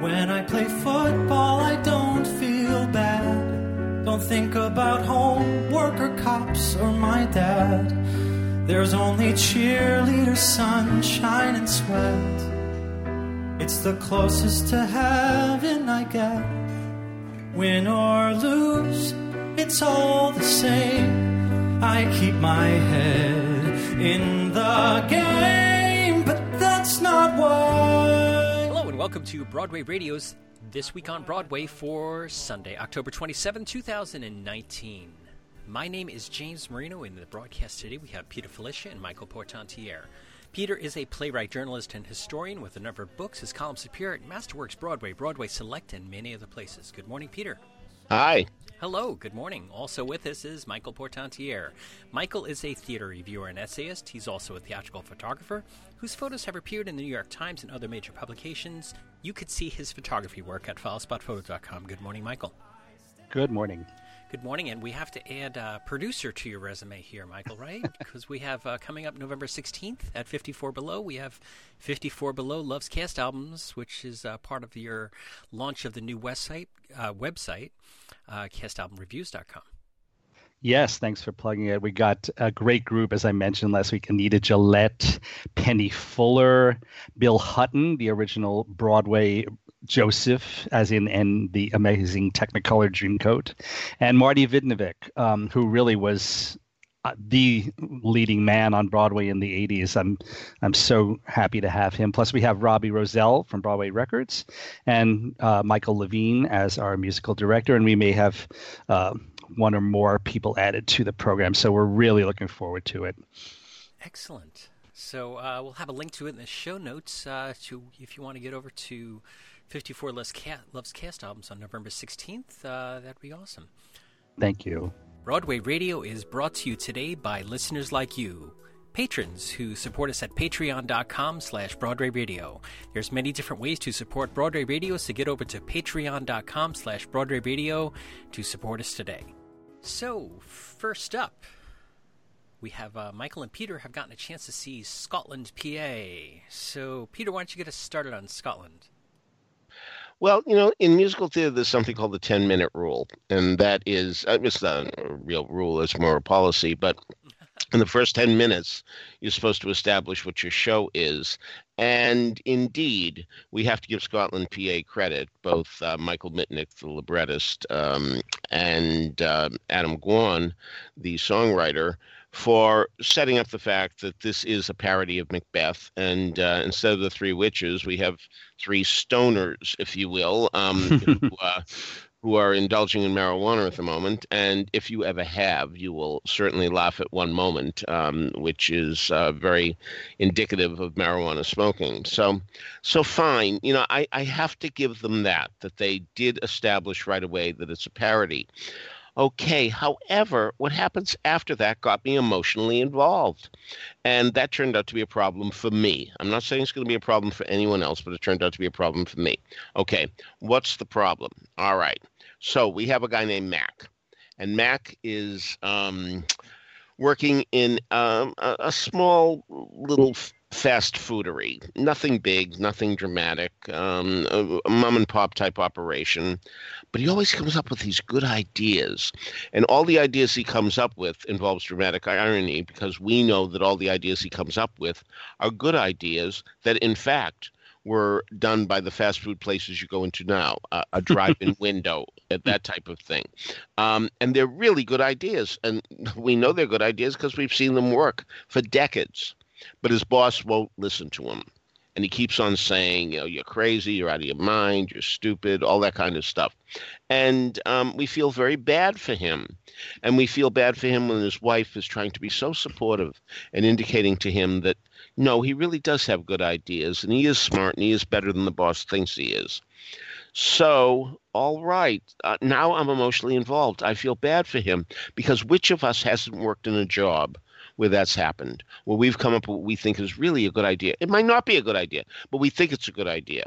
When I play football, I don't feel bad. Don't think about homework or cops or my dad. There's only cheerleader, sunshine, and sweat. It's the closest to heaven I get. Win or lose, it's all the same. I keep my head in the game, welcome to Broadway Radio's This Week on Broadway for Sunday, October 27, 2019. My name is James Marino. In the broadcast today, we have Peter Filichia and Michael Portantiere. Peter is a playwright, journalist, and historian with a number of books. His columns appear at Masterworks Broadway, Broadway Select, and many other places. Good morning, Peter. Hi. Hello, good morning. Also with us is Michael Portantiere. Michael is a theater reviewer and essayist. He's also a theatrical photographer whose photos have appeared in the New York Times and other major publications. You could see his photography work at followspotphotos.com. Good morning, Michael. Good morning. Good morning, and we have to add a producer to your resume here, Michael, right? Because we have uh, coming up November 16th at 54 Below, we have 54 Below Loves Cast Albums, which is uh, part of your launch of the new website, uh, website uh, castalbumreviews.com. Yes, thanks for plugging it. We got a great group, as I mentioned last week Anita Gillette, Penny Fuller, Bill Hutton, the original Broadway Joseph, as in and the amazing Technicolor Dreamcoat, and Marty Vidnovic, um, who really was uh, the leading man on Broadway in the 80s. I'm I'm so happy to have him. Plus, we have Robbie Rozelle from Broadway Records and uh, Michael Levine as our musical director, and we may have uh, one or more people added to the program. So we're really looking forward to it. Excellent. So uh, we'll have a link to it in the show notes uh, to if you want to get over to 54 Loves, Loves Cast albums on November 16th. Uh, that'd be awesome. Thank you. Broadway Radio is brought to you today by listeners like you. Patrons who support us at patreon.com slash Broadway Radio. There's many different ways to support Broadway Radio, so get over to patreon.com slash Broadway Radio to support us today. So, first up, we have uh, Michael and Peter have gotten a chance to see Scotland, PA. So, Peter, why don't you get us started on Scotland? Well, you know, in musical theater, there's something called the 10 minute rule. And that is, uh, it's not a real rule, it's more a policy. But in the first 10 minutes, you're supposed to establish what your show is. And indeed, we have to give Scotland PA credit, both uh, Michael Mitnick, the librettist, um, and uh, Adam Gwon, the songwriter, for setting up the fact that this is a parody of Macbeth, and uh, instead of the three witches, we have three stoners, if you will, um, who, uh, who, are indulging in marijuana at the moment. And if you ever have, you will certainly laugh at one moment, um, which is uh, very indicative of marijuana smoking. So, so fine. You know, I, I have to give them that that they did establish right away that it's a parody. Okay, however, what happens after that got me emotionally involved. And that turned out to be a problem for me. I'm not saying it's going to be a problem for anyone else, but it turned out to be a problem for me. Okay, what's the problem? All right. So we have a guy named Mac, and Mac is um, working in um, a, a small little fast foodery. Nothing big, nothing dramatic, um, a, a mom and pop type operation. But he always comes up with these good ideas. And all the ideas he comes up with involves dramatic irony because we know that all the ideas he comes up with are good ideas that, in fact, were done by the fast food places you go into now, uh, a drive-in window, that type of thing. Um, and they're really good ideas, and we know they're good ideas because we've seen them work for decades. But his boss won't listen to him. And he keeps on saying, you know, you're crazy, you're out of your mind, you're stupid, all that kind of stuff. And um, we feel very bad for him. And we feel bad for him when his wife is trying to be so supportive and indicating to him that, no, he really does have good ideas and he is smart and he is better than the boss thinks he is. So, all right, uh, now I'm emotionally involved. I feel bad for him because which of us hasn't worked in a job where that's happened, where we've come up with what we think is really a good idea. It might not be a good idea, but we think it's a good idea.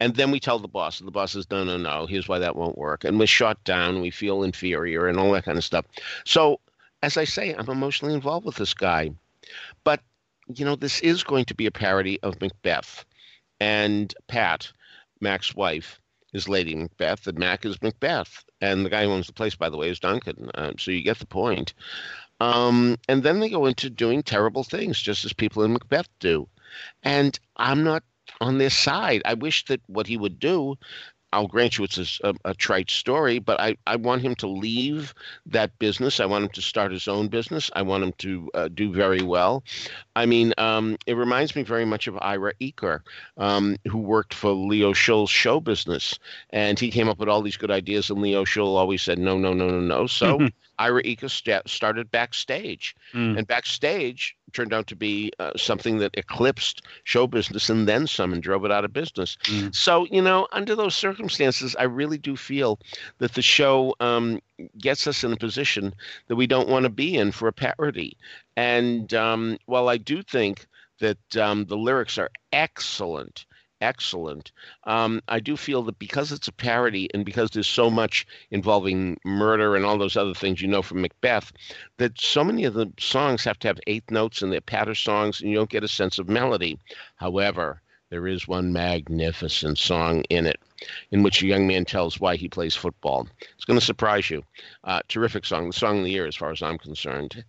And then we tell the boss, and the boss says, no, no, no, here's why that won't work. And we're shot down, we feel inferior, and all that kind of stuff. So, as I say, I'm emotionally involved with this guy. But, you know, this is going to be a parody of Macbeth. And Pat, Mac's wife is Lady Macbeth, and Mac is Macbeth. And the guy who owns the place, by the way, is Duncan. Um, so you get the point. Um, and then they go into doing terrible things, just as people in Macbeth do. And I'm not on their side. I wish that what he would do I'll grant you it's a, a, trite story, but I, I want him to leave that business. I want him to start his own business. I want him to uh, do very well. I mean, um, it reminds me very much of Ira Eaker, um, who worked for Leo Shull's show business. And he came up with all these good ideas, and Leo Shull always said, no, no, no, no, no. So Ira Eaker st- started backstage. Mm. And backstage turned out to be uh, something that eclipsed show business and then some and drove it out of business. Mm. So, you know, under those circumstances, I really do feel that the show um, gets us in a position that we don't want to be in for a parody. And um, while I do think that um, the lyrics are excellent, excellent. Um, I do feel that because it's a parody and because there's so much involving murder and all those other things you know from Macbeth, that so many of the songs have to have eighth notes and they're patter songs and you don't get a sense of melody. However, there is one magnificent song in it in which a young man tells why he plays football. It's going to surprise you. Uh, terrific song, the song of the year as far as I'm concerned.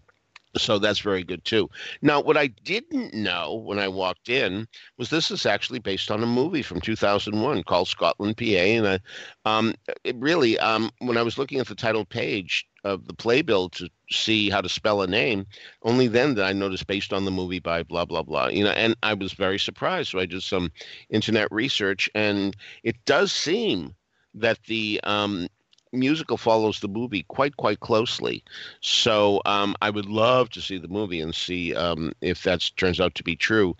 So that's very good too. Now, what I didn't know when I walked in was this is actually based on a movie from 2001 called Scotland, PA. And I, um, it really, um, when I was looking at the title page of the playbill to see how to spell a name, only then did I notice based on the movie by blah blah blah. You know, and I was very surprised. So I did some internet research, and it does seem that the um, musical follows the movie quite quite closely. So um, I would love to see the movie and see um, if that turns out to be true.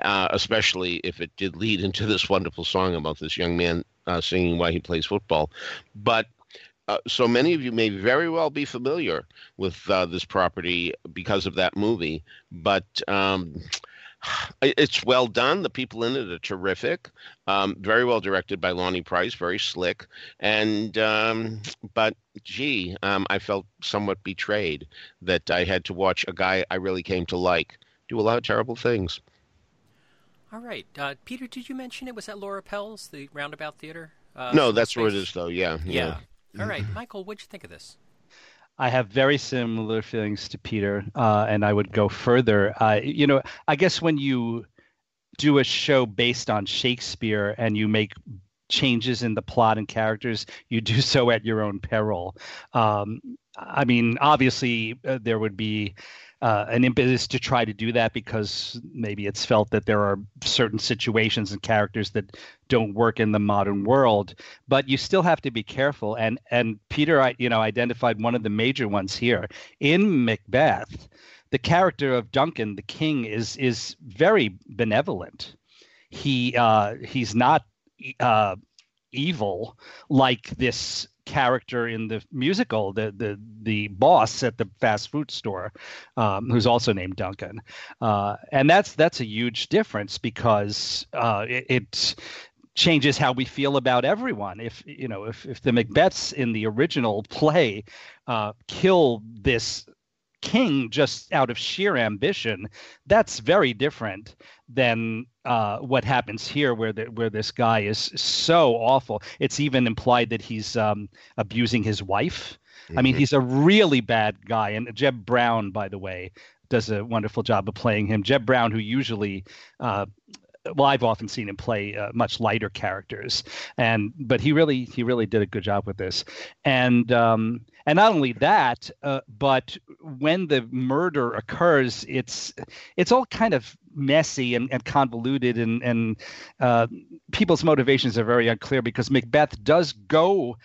Uh, especially if it did lead into this wonderful song about this young man uh, singing why he plays football. But uh, so many of you may very well be familiar with uh, this property because of that movie, but um, it's well done. The people in it are terrific. Um, very well directed by Lonny Price, very slick. And um, but gee, um, I felt somewhat betrayed that I had to watch a guy I really came to like do a lot of terrible things. All right, uh, Peter, did you mention it was at Laura Pels, the Roundabout Theater? Uh, no, that's space? where it is, though. Yeah, yeah. yeah. All right, Michael, what'd you think of this? I have very similar feelings to Peter, uh, and I would go further. Uh, you know, I guess when you do a show based on Shakespeare and you make changes in the plot and characters, you do so at your own peril. Um, I mean, obviously, uh, there would be uh, an impetus to try to do that because maybe it's felt that there are certain situations and characters that don't work in the modern world. But you still have to be careful. And and peter you know identified one of the major ones here. In macbeth the character of duncan the king is is very benevolent. He uh he's not uh evil like this character in the musical, the the the boss at the fast food store, um, who's also named Duncan, uh, and that's that's a huge difference because uh, it, it changes how we feel about everyone. If you know, if if the Macbeths in the original play uh, kill this king just out of sheer ambition, that's very different than uh, what happens here, where the, where this guy is so awful. It's even implied that he's um, abusing his wife. Mm-hmm. I mean, mm-hmm. he's a really bad guy. And Jeb Brown, by the way, does a wonderful job of playing him. Jeb Brown, who usually uh, well, I've often seen him play uh, much lighter characters, and but he really he really did a good job with this, and um, and not only that, uh, but when the murder occurs, it's it's all kind of messy and, and convoluted, and and uh, people's motivations are very unclear because Macbeth does go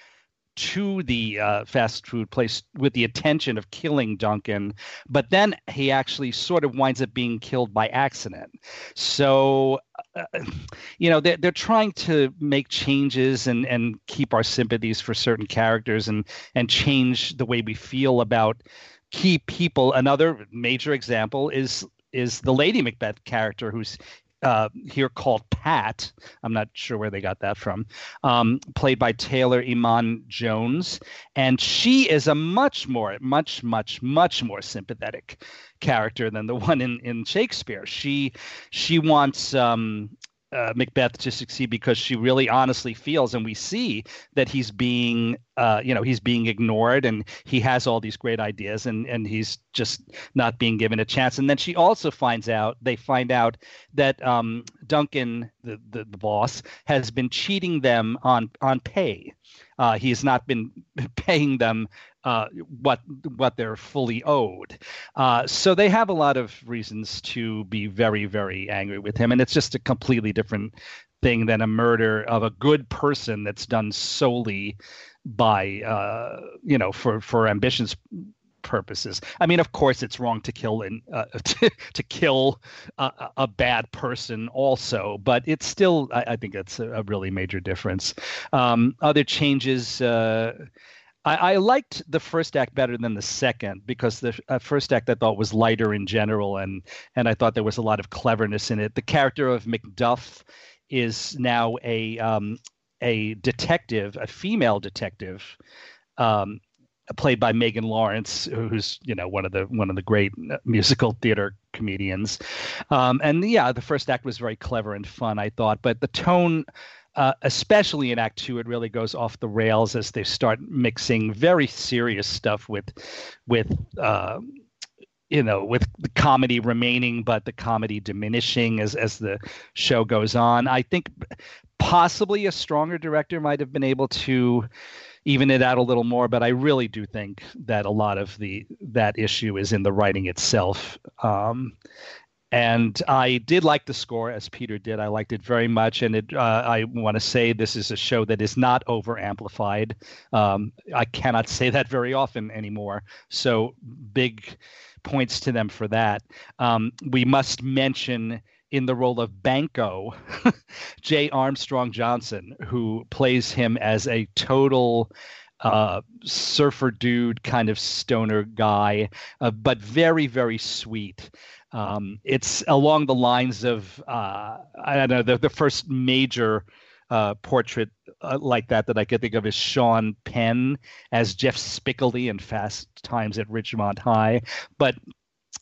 to the uh, fast food place with the intention of killing Duncan, but then he actually sort of winds up being killed by accident. So, you know, they're, they're trying to make changes and, and keep our sympathies for certain characters and, and change the way we feel about key people. Another major example is is the Lady Macbeth character who's uh, here called Pat. I'm not sure where they got that from. Um, played by Taylor Iman Jones, and she is a much more, much, much, much more sympathetic character than the one in in Shakespeare. She she wants um, uh, Macbeth to succeed because she really honestly feels, and we see that he's being, uh, you know, he's being ignored, and he has all these great ideas, and and he's just not being given a chance. And then she also finds out, they find out that um, Duncan, the, the the boss, has been cheating them on on pay. Uh, he has not been paying them uh, what what they're fully owed. Uh, so they have a lot of reasons to be very very angry with him, and it's just a completely different thing than a murder of a good person that's done solely by uh, you know for for ambitions purposes. I mean, of course, it's wrong to kill and uh, to, to, kill a, a, bad person also, but it's still I, I think that's a, a, really major difference. Um, other changes. Uh, I, I, liked the first act better than the second because the uh, first act I thought was lighter in general, and and I thought there was a lot of cleverness in it. The character of Macduff is now a um, a detective, a female detective, um, played by Megan Lawrence, who's you know one of the one of the great musical theater comedians. Um, and yeah, the first act was very clever and fun, I thought, but the tone uh, especially in Act Two, it really goes off the rails as they start mixing very serious stuff with, with uh, you know, with the comedy remaining, but the comedy diminishing as as the show goes on. I think possibly a stronger director might have been able to even it out a little more, but I really do think that a lot of the that issue is in the writing itself. Um, and I did like the score as Peter did. I liked it very much, and it. Uh, I want to say this is a show that is not over amplified. Um, I cannot say that very often anymore. So big points to them for that. Um, we must mention in the role of Banquo, Jay Armstrong Johnson, who plays him as a total uh, surfer dude, kind of stoner guy, uh, but very, very sweet. Um, it's along the lines of uh, I don't know the, the first major uh, portrait uh, like that that I could think of is Sean Penn as Jeff Spicoli in Fast Times at Ridgemont High, but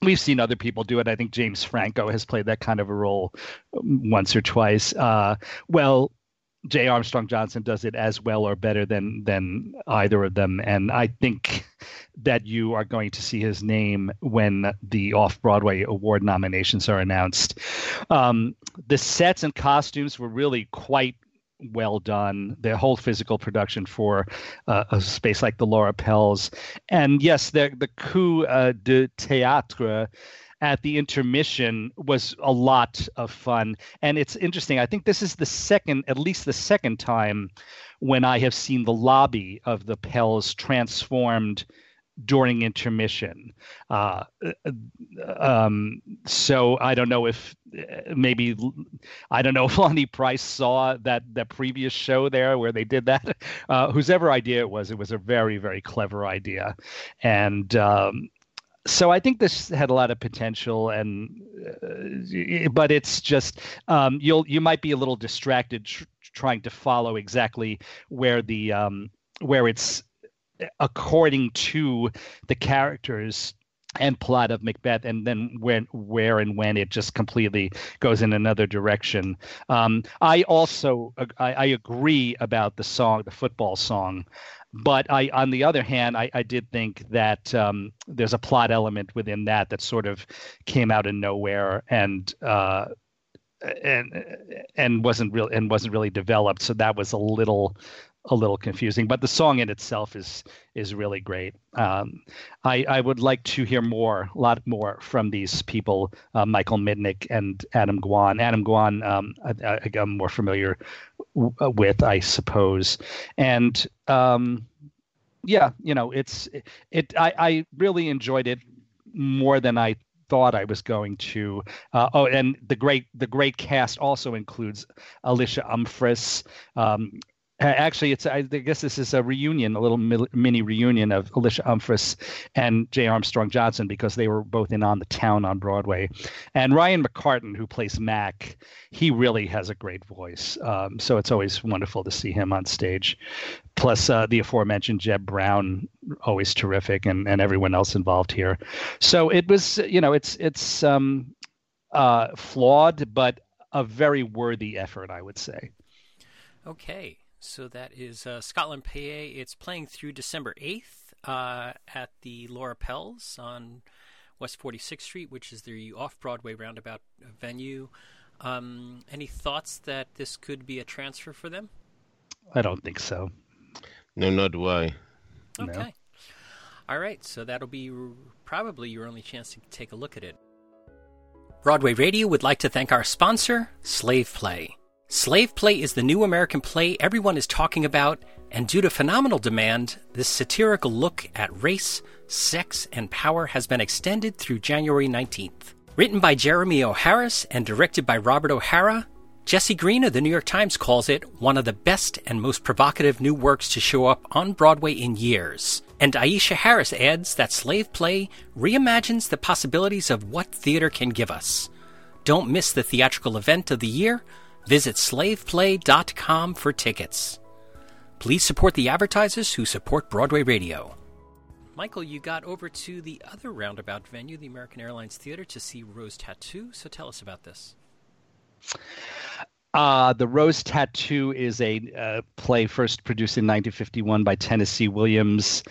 we've seen other people do it. I think James Franco has played that kind of a role um, once or twice. Uh, well, Jay Armstrong Johnson does it as well or better than than either of them, and I think that you are going to see his name when the Off Broadway Award nominations are announced. Um, the sets and costumes were really quite well done. The whole physical production for uh, a space like the Laura Pels, and yes, the the coup uh, de théâtre at the intermission was a lot of fun. And it's interesting. I think this is the second, at least the second time, when I have seen the lobby of the Pels transformed during intermission. Uh, um, so I don't know if maybe I don't know if Lonny Price saw that that previous show there where they did that. Uh, whosever idea it was, it was a very very clever idea, and um, so I think this had a lot of potential, and uh, but it's just um, you'll you might be a little distracted tr- trying to follow exactly where the um, where it's according to the characters and plot of Macbeth, and then when, where, and when it just completely goes in another direction. Um, I also I, I, agree about the song, the football song. But I, on the other hand, I, I did think that um, there's a plot element within that that sort of came out of nowhere and uh, and and wasn't real and wasn't really developed. So that was a little a little confusing. But the song in itself is is really great. Um, I I would like to hear more, a lot more from these people, uh, Michael Mitnick and Adam Gwon. Adam Gwon, um, I, am more familiar uh, with, I suppose. And um, yeah, you know, it's it. I, I really enjoyed it more than I thought I was going to. Uh, oh, and the great the great cast also includes Alysha Umphress, um, Actually, it's I guess this is a reunion, a little mini reunion of Alysha Umphress and Jay Armstrong Johnson because they were both in On the Town on Broadway, and Ryan McCartan, who plays Mac, he really has a great voice. Um, so it's always wonderful to see him on stage. Plus, uh, the aforementioned Jeb Brown, always terrific, and and everyone else involved here. So it was, you know, it's it's um, uh, flawed, but a very worthy effort, I would say. Okay, so that is uh, Scotland PA. It's playing through December 8th uh, at the Laura Pels on West 46th Street, which is the off Broadway roundabout venue. Um, any thoughts that this could be a transfer for them? I don't think so. No, not do I. Okay. No. All right, so that'll be probably your only chance to take a look at it. Broadway Radio would like to thank our sponsor, Slave Play. Slave Play is the new American play everyone is talking about, and due to phenomenal demand, this satirical look at race, sex, and power has been extended through January 19th. Written by Jeremy O. Harris and directed by Robert O'Hara, Jesse Green of the New York Times calls it one of the best and most provocative new works to show up on Broadway in years. And Aisha Harris adds that Slave Play reimagines the possibilities of what theater can give us. Don't miss the theatrical event of the year. Visit slaveplay.com for tickets. Please support the advertisers who support Broadway Radio. Michael, you got over to the other roundabout venue, the American Airlines Theater, to see Rose Tattoo. So tell us about this. Uh, the Rose Tattoo is a uh, play first produced in 1951 by Tennessee Williams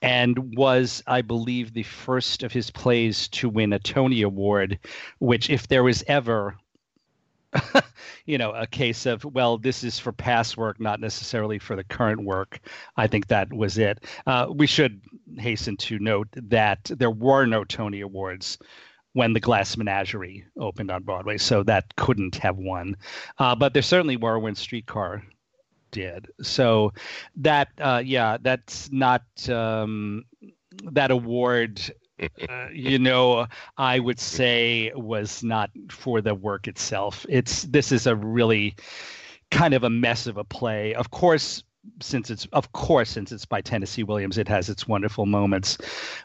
and was, I believe, the first of his plays to win a Tony Award, which, if there was ever you know, a case of, well, this is for past work, not necessarily for the current work. I think that was it. Uh, we should hasten to note that there were no Tony Awards when the Glass Menagerie opened on Broadway, so that couldn't have won. Uh, but there certainly were when Streetcar did. So that, uh, yeah, that's not um, that award uh, you know, I would say was not for the work itself. It's this is a really kind of a mess of a play. Of course, since it's of course since it's by Tennessee Williams, it has its wonderful moments,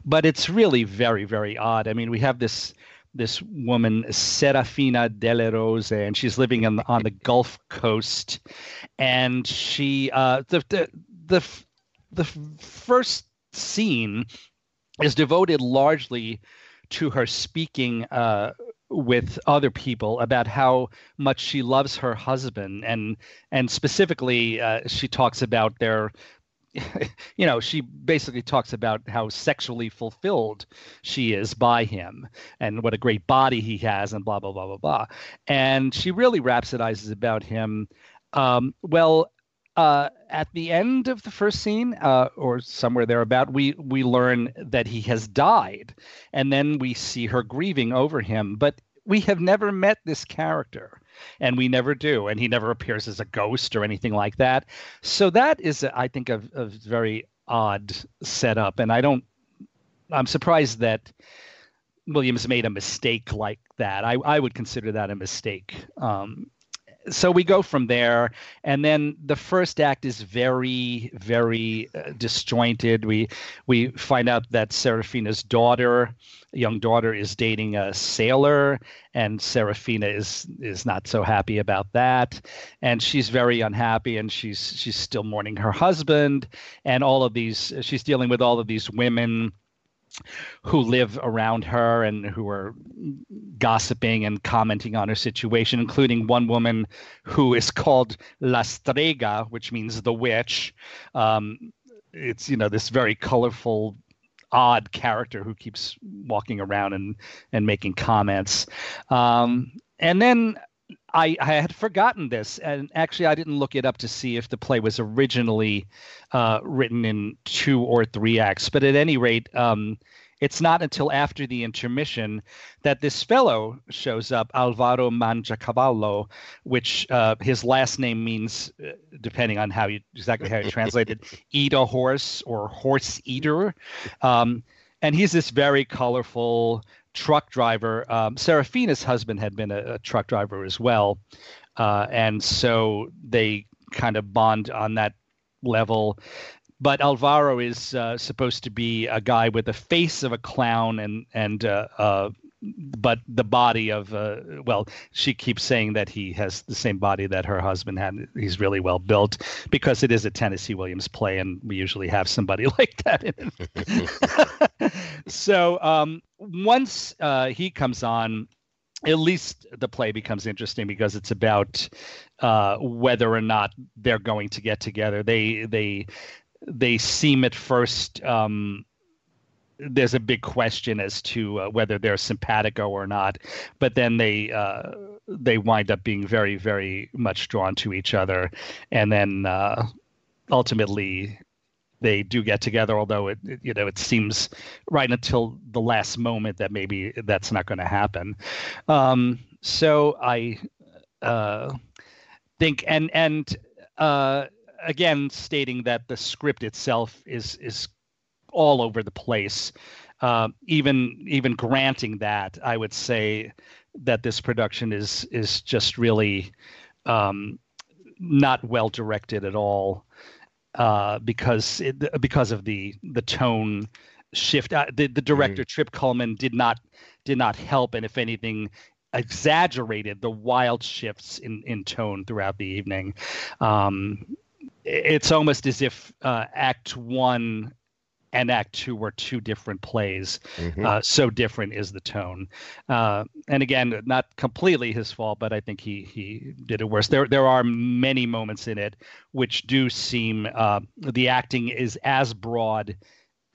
but it's really very very odd. I mean, we have this this woman Serafina Delle Rose, and she's living on the, on the Gulf Coast, and she uh, the the the the first scene is devoted largely to her speaking uh, with other people about how much she loves her husband. And and specifically uh, she talks about their you know she basically talks about how sexually fulfilled she is by him and what a great body he has and blah blah blah blah blah. And she really rhapsodizes about him. Um, well uh, at the end of the first scene, uh, or somewhere thereabout, we we learn that he has died, and then we see her grieving over him. But we have never met this character, and we never do, and he never appears as a ghost or anything like that. So that is, I think, a, a very odd setup, and I don't. I'm surprised that Williams made a mistake like that. I, I would consider that a mistake. Um, so we go from there and then the first act is very very uh, disjointed. We we find out that serafina's daughter young daughter is dating a sailor and serafina is is not so happy about that. And she's very unhappy and she's she's still mourning her husband. And all of these she's dealing with all of these women who live around her and who are gossiping and commenting on her situation, including one woman who is called La Strega, which means the witch. Um, it's you know this very colorful odd character who keeps walking around and and making comments um, and then I, I, had forgotten this, and actually, I didn't look it up to see if the play was originally uh, written in two or three acts. But at any rate, um, it's not until after the intermission that this fellow shows up, Alvaro Mangiacavallo, which uh, his last name means, uh, depending on how you exactly how you translate it, eat a horse or horse eater. Um, and he's this very colorful truck driver. Um, Serafina's husband had been a, a truck driver as well, uh, and so they kind of bond on that level. But Alvaro is uh, supposed to be a guy with the face of a clown and and uh, uh but the body of uh, well she keeps saying that he has the same body that her husband had he's really well built because it is a tennessee williams play and we usually have somebody like that in it so um, once uh, he comes on at least the play becomes interesting because it's about uh, whether or not they're going to get together. They they they seem at first um, there's a big question as to uh, whether they're simpatico or not, but then they uh, they wind up being very very much drawn to each other, and then uh, ultimately they do get together. Although it, it, you know it seems right until the last moment that maybe that's not going to happen. Um, so I uh, think and and uh, again stating that the script itself is is all over the place. Uh, even even granting that, I would say that this production is is just really um, not well directed at all uh, because it, because of the the tone shift. Uh, the the director mm. Trip Cullman did not did not help, and if anything, exaggerated the wild shifts in in tone throughout the evening. Um, it's almost as if uh, Act One and Act Two were two different plays. Mm-hmm. Uh, so different is the tone. Uh, and again, not completely his fault, but I think he he did it worse. There there are many moments in it which do seem uh, the acting is as broad,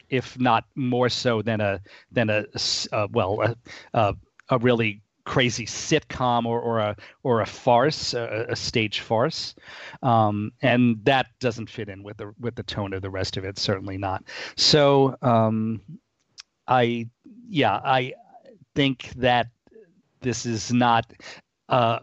if not more so than a than a well a, a, a really crazy sitcom or, or a or a farce, a, a stage farce, um, and that doesn't fit in with the with the tone of the rest of it. Certainly not. So um, I yeah I think that this is not. Uh,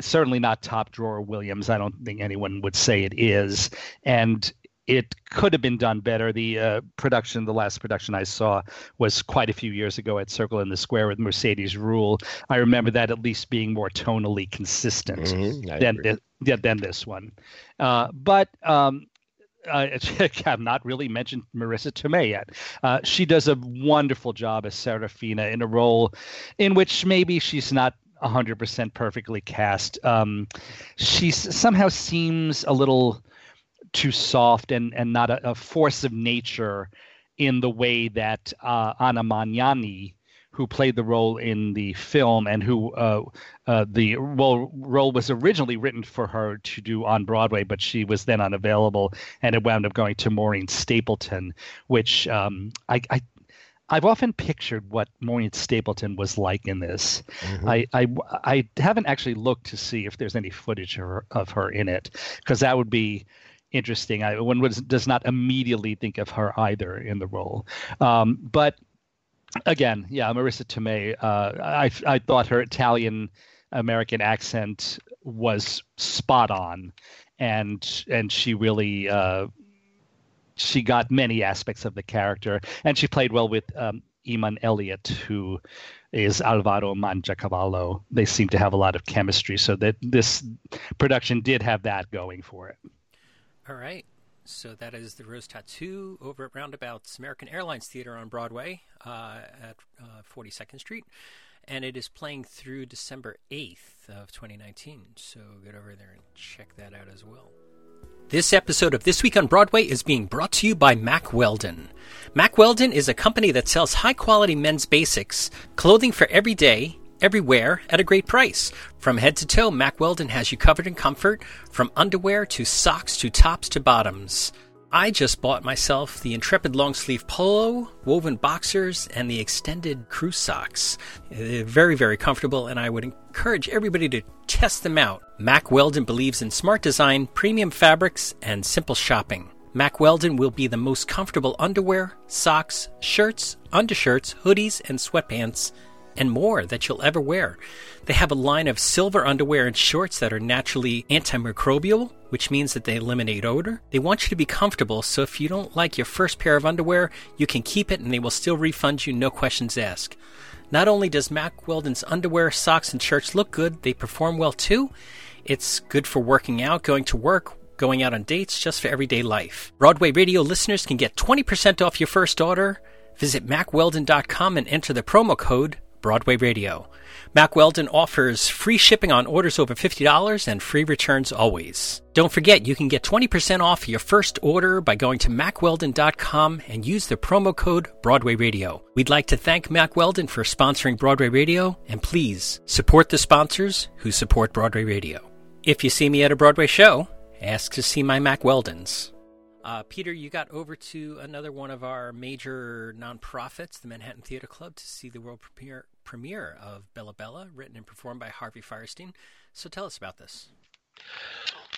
certainly not top drawer Williams. I don't think anyone would say it is. And it could have been done better. The uh, production, the last production I saw, was quite a few years ago at Circle in the Square with Mercedes Ruehl. I remember that at least being more tonally consistent mm-hmm, than this, than this one. Uh, but um, uh, I've not really mentioned Marisa Tomei yet. Uh, she does a wonderful job as Serafina in a role in which maybe she's not 100% perfectly cast. Um, she somehow seems a little too soft and and not a, a force of nature in the way that uh, Anna Magnani, who played the role in the film and who uh, uh, the role, role was originally written for her to do on Broadway, but she was then unavailable, and it wound up going to Maureen Stapleton, which um, I, I I've often pictured what Maureen Stapleton was like in this. Mm-hmm. I, I, I haven't actually looked to see if there's any footage of her, of her in it because that would be interesting. I, one was, does not immediately think of her either in the role. Um, but again, yeah, Marisa Tomei, uh, I, I thought her Italian American accent was spot on, and and she really uh, she got many aspects of the character, and she played well with um, Emun Elliott, who is Alvaro Mangiacavallo. They seem to have a lot of chemistry, so that this production did have that going for it. All right. So that is the Rose Tattoo over at Roundabout's American Airlines Theater on Broadway uh, at uh, 42nd Street. And it is playing through December 8th of 2019. So get over there and check that out as well. This episode of This Week on Broadway is being brought to you by Mack Weldon. Mack Weldon is a company that sells high quality men's basics, clothing for every day, everywhere at a great price. From head to toe, Mack Weldon has you covered in comfort, from underwear to socks to tops to bottoms. I just bought myself the Intrepid long sleeve polo, woven boxers, and the extended crew socks. They're very, very comfortable, and I would encourage everybody to test them out. Mack Weldon believes in smart design, premium fabrics, and simple shopping. Mack Weldon will be the most comfortable underwear, socks, shirts, undershirts, hoodies, and sweatpants and more that you'll ever wear. They have a line of silver underwear and shorts that are naturally antimicrobial, which means that they eliminate odor. They want you to be comfortable, so if you don't like your first pair of underwear, you can keep it and they will still refund you, no questions asked. Not only does Mack Weldon's underwear, socks, and shirts look good, they perform well too. It's good for working out, going to work, going out on dates, just for everyday life. Broadway Radio listeners can get 20% off your first order. Visit MackWeldon.com and enter the promo code Broadway Radio. Mack Weldon offers free shipping on orders over $50 and free returns always. Don't forget, you can get 20% off your first order by going to mackweldon.com and use the promo code Broadway Radio. We'd like to thank Mack Weldon for sponsoring Broadway Radio, and please support the sponsors who support Broadway Radio. If you see me at a Broadway show, ask to see my Mack Weldons. Uh, Peter, you got over to another one of our major nonprofits, the Manhattan Theater Club, to see the world premiere, premiere of Bella Bella, written and performed by Harvey Fierstein. So tell us about this.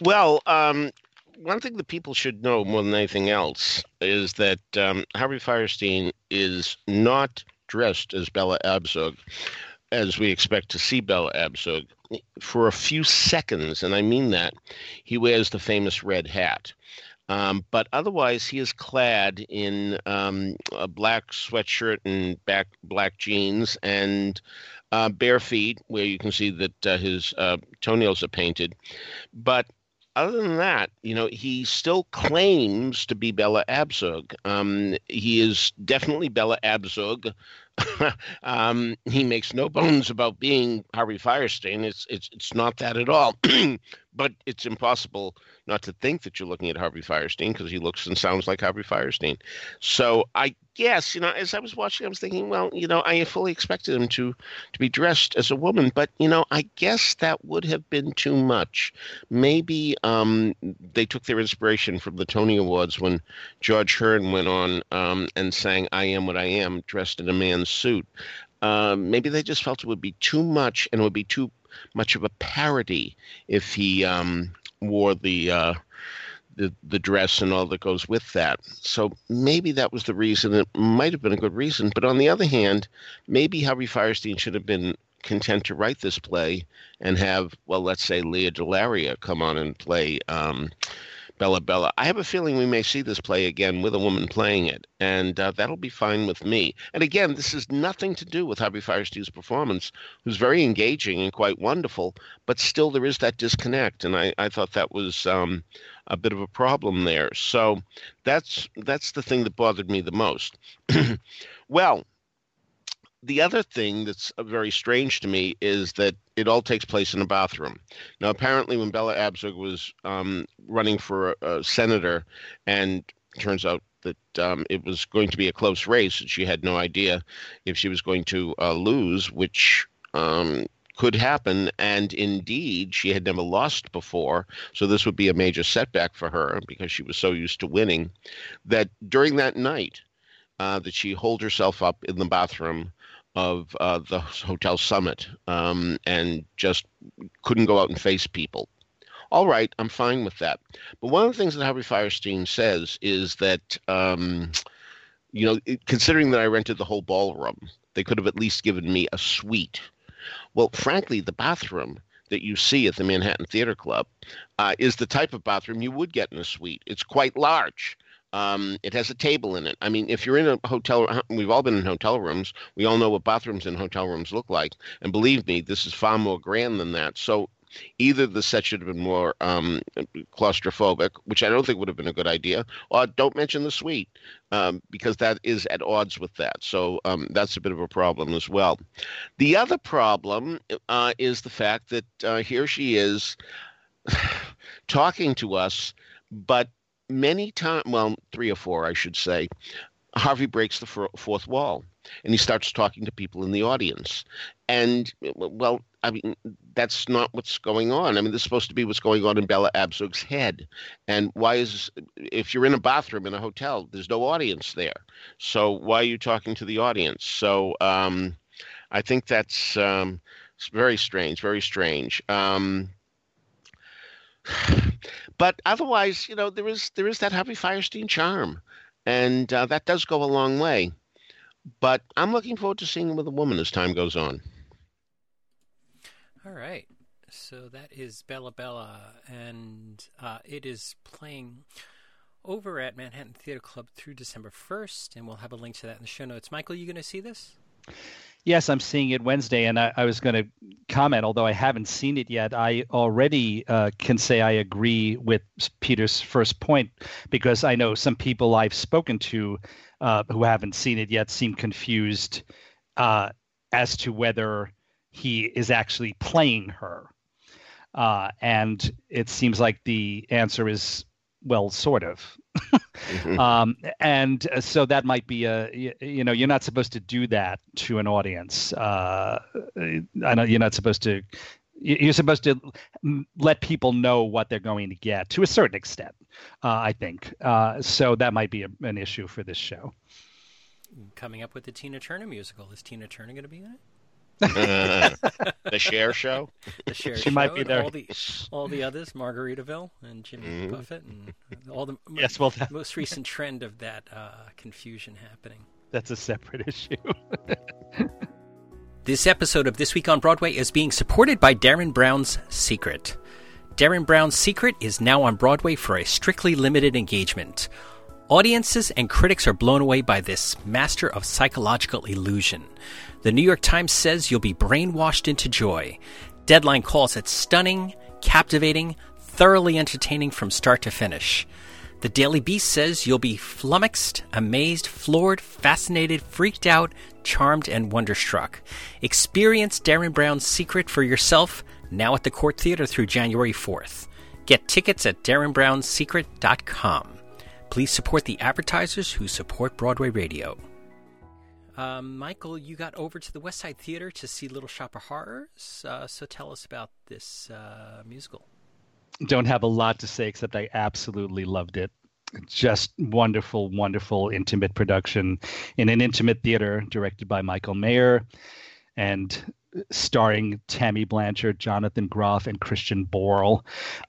Well, um, one thing that people should know more than anything else is that um, Harvey Fierstein is not dressed as Bella Abzug as we expect to see Bella Abzug. For a few seconds, and I mean that, he wears the famous red hat. Um, but otherwise, he is clad in um, a black sweatshirt and back black jeans and uh, bare feet, where you can see that uh, his uh, toenails are painted. But other than that, you know, he still claims to be Bella Abzug. Um, he is definitely Bella Abzug. um, he makes no bones about being Harvey Fierstein. It's it's it's not that at all. but it's impossible not to think that you're looking at Harvey Fierstein because he looks and sounds like Harvey Fierstein. So I guess, you know, as I was watching, I was thinking, well, you know, I fully expected him to to be dressed as a woman, but you know, I guess that would have been too much. Maybe um, they took their inspiration from the Tony Awards when George Hearn went on um, and sang "I Am What I Am" dressed in a man's suit. Uh, maybe they just felt it would be too much and it would be too much of a parody if he um, wore the uh, the the dress and all that goes with that. So maybe that was the reason. It might have been a good reason, but on the other hand, maybe Harvey Fierstein should have been content to write this play and have, well, let's say Leah DeLaria come on and play um, Bella Bella. I have a feeling we may see this play again with a woman playing it, and uh, that'll be fine with me. And again, this has nothing to do with Harvey Fierstein's performance, who's very engaging and quite wonderful, but still there is that disconnect, and I, I thought that was um, a bit of a problem there. So that's that's the thing that bothered me the most. well, the other thing that's uh, very strange to me is that it all takes place in a bathroom. Now, apparently, when Bella Abzug was um, running for a, a, senator, and turns out that um, it was going to be a close race, and she had no idea if she was going to uh, lose, which um, could happen. And indeed, she had never lost before. So this would be a major setback for her because she was so used to winning. That during that night, uh, that she hold herself up in the bathroom of uh, the Hotel Summit um, and just couldn't go out and face people. All right, I'm fine with that. But one of the things that Harvey Fierstein says is that, um, you know, considering that I rented the whole ballroom, they could have at least given me a suite. Well, frankly, the bathroom that you see at the Manhattan Theater Club uh, is the type of bathroom you would get in a suite. It's quite large. Um, it has a table in it. I mean, if you're in a hotel, we've all been in hotel rooms. We all know what bathrooms in hotel rooms look like. And believe me, this is far more grand than that. So either the set should have been more um, claustrophobic, which I don't think would have been a good idea, or don't mention the suite um, because that is at odds with that. So um, that's a bit of a problem as well. The other problem uh, is the fact that uh, here she is talking to us, but many times, well, three or four, I should say, Harvey breaks the fourth wall and he starts talking to people in the audience. And, well, I mean, that's not what's going on. I mean, this is supposed to be what's going on in Bella Abzug's head. And why is, if you're in a bathroom in a hotel, there's no audience there. So why are you talking to the audience? So um, I think that's um, very strange, very strange. Um, but otherwise, you know, there is there is that Harvey Fierstein charm, and uh, that does go a long way. But I'm looking forward to seeing him with a woman as time goes on. All right, so that is Bella Bella, and uh, it is playing over at Manhattan Theater Club through December 1st, and we'll have a link to that in the show notes. Michael, you going to see this? Yes, I'm seeing it Wednesday, and I, I was going to comment, although I haven't seen it yet. I already uh, can say I agree with Peter's first point because I know some people I've spoken to uh, who haven't seen it yet seem confused. Uh, as to whether he is actually playing her. Uh, and it seems like the answer is well, sort of. Mm-hmm. um, and uh, so that might be a you, you, know you're not supposed to do that to an audience. Uh, I know you're not supposed to. You're supposed to let people know what they're going to get to a certain extent. Uh, I think uh, so. That might be a, an issue for this show. Coming up with the Tina Turner musical. Is Tina Turner going to be in it? the share Show. The Cher she Show. might be there. All the all the others, Margaritaville and Jimmy mm-hmm. Buffett, and all the yes, well, that... most recent trend of that uh, confusion happening. That's a separate issue. this episode of This Week on Broadway is being supported by Derren Brown's Secret. Derren Brown's Secret is now on Broadway for a strictly limited engagement. Audiences and critics are blown away by this master of psychological illusion. The New York Times says you'll be brainwashed into joy. Deadline calls it stunning, captivating, thoroughly entertaining from start to finish. The Daily Beast says you'll be flummoxed, amazed, floored, fascinated, freaked out, charmed, and wonderstruck. Experience Derren Brown's secret for yourself now at the Cort Theater through January 4th. Get tickets at derrenbrownsecret.com. Please support the advertisers who support Broadway Radio. Um, Michael, you got over to the West Side Theater to see Little Shop of Horrors. Uh, so tell us about this uh, musical. Don't have a lot to say except I absolutely loved it. Just wonderful, wonderful intimate production in an intimate theater directed by Michael Mayer and starring Tammy Blanchard, Jonathan Groff, and Christian Borle.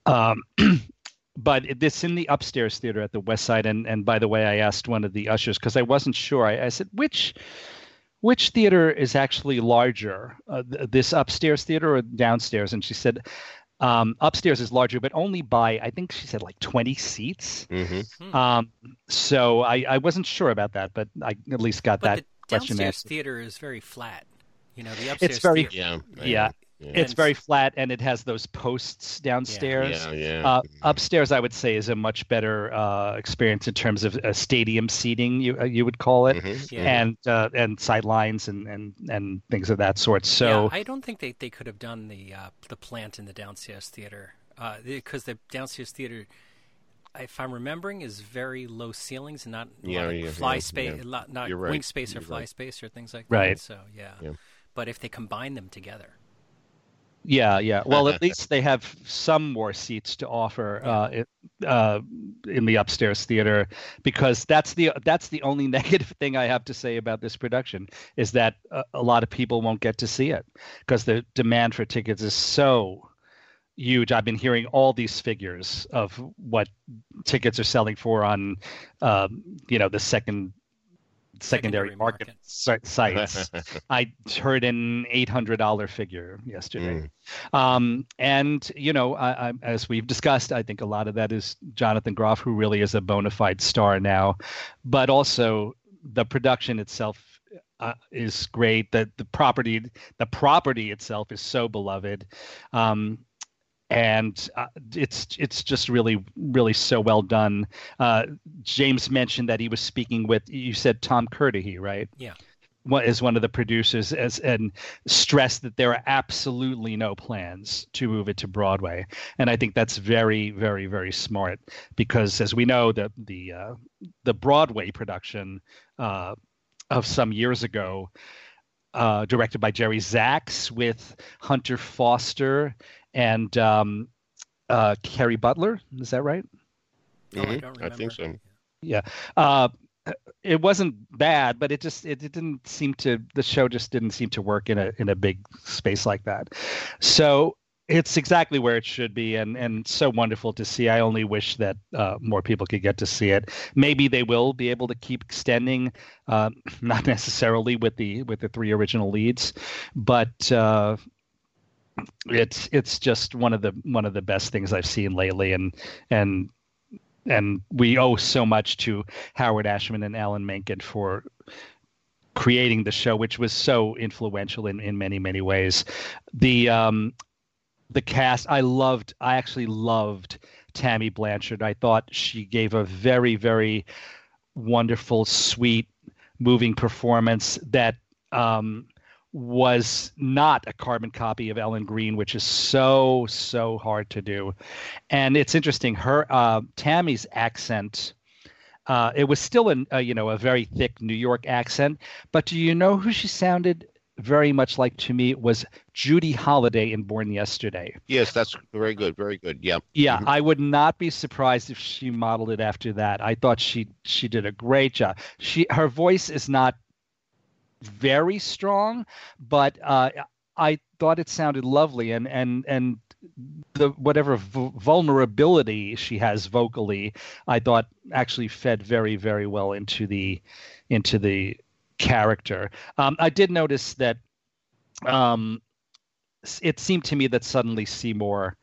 Um, but this in the upstairs theater at the West Side. And and by the way, I asked one of the ushers because I wasn't sure. I, I, said which which theater is actually larger, uh, this upstairs theater or downstairs? And she said. Um, upstairs is larger, but only by I think she said like 20 seats. Mm-hmm. Um, so I, I wasn't sure about that, but I at least got but that the question downstairs theater is very flat. You know, the upstairs it's very theater, yeah, yeah. Yeah. It's very flat and it has those posts downstairs. Yeah, yeah. Uh, upstairs, I would say, is a much better uh, experience in terms of uh, stadium seating. You uh, you would call it, mm-hmm. yeah. and uh, and sidelines and, and and things of that sort. So yeah, I don't think they, they could have done the uh, the plant in the downstairs theater because the downstairs theater if I'm remembering, is very low ceilings and not yeah, like yeah, fly yeah, space, not, not right. wing space or You're fly right. space or things like right. that. So yeah. but if they combine them together, yeah, yeah. Well, at least they have some more seats to offer uh, it, uh, in the upstairs theater because that's the that's the only negative thing I have to say about this production is that a, a lot of people won't get to see it because the demand for tickets is so huge. I've been hearing all these figures of what tickets are selling for on, um, you know, the second secondary, market, market. sites. I heard an eight hundred dollar figure yesterday, mm. um, and you know, I, I, as we've discussed, I think a lot of that is Jonathan Groff, who really is a bona fide star now, but also the production itself uh, is great. The the property the property itself is so beloved. Um, and uh, it's it's just really really so well done. Uh, James mentioned that he was speaking with you said Tom Kirdahy, right? Yeah. What is one of the producers as and stressed that there are absolutely no plans to move it to Broadway, and I think that's very very very smart because as we know the the uh, the Broadway production uh, of some years ago. Uh, directed by Jerry Zaks with Hunter Foster and um, uh, Kerry Butler. Is that right? Mm-hmm. I, I, think so. Yeah. Uh, it wasn't bad, but it just it, it, didn't seem to the show just didn't seem to work in a in a big space like that. So it's exactly where it should be, and and so wonderful to see. I only wish that uh, more people could get to see it. Maybe they will be able to keep extending, uh, not necessarily with the with the three original leads, but uh, it's it's just one of the one of the best things I've seen lately, and and and we owe so much to Howard Ashman and Alan Menken for creating the show, which was so influential in, in many many ways. The um, the cast, I loved. I actually loved Tammy Blanchard. I thought she gave a very very wonderful, sweet, moving performance that um, was not a carbon copy of Ellen Greene, which is so so hard to do. And it's interesting. Her uh, Tammy's accent. Uh, it was still a uh, you know a very thick New York accent, but do you know who she sounded very much like to me was Judy Holliday in Born Yesterday. Yes, that's very good, very good. Yeah. Yeah, mm-hmm. I would not be surprised if she modeled it after that. I thought she she did a great job. She her voice is not very strong, but uh, I thought it sounded lovely and and and the whatever v- vulnerability she has vocally, I thought actually fed very very well into the into the character. Um, I did notice that um, it seemed to me that suddenly Seymour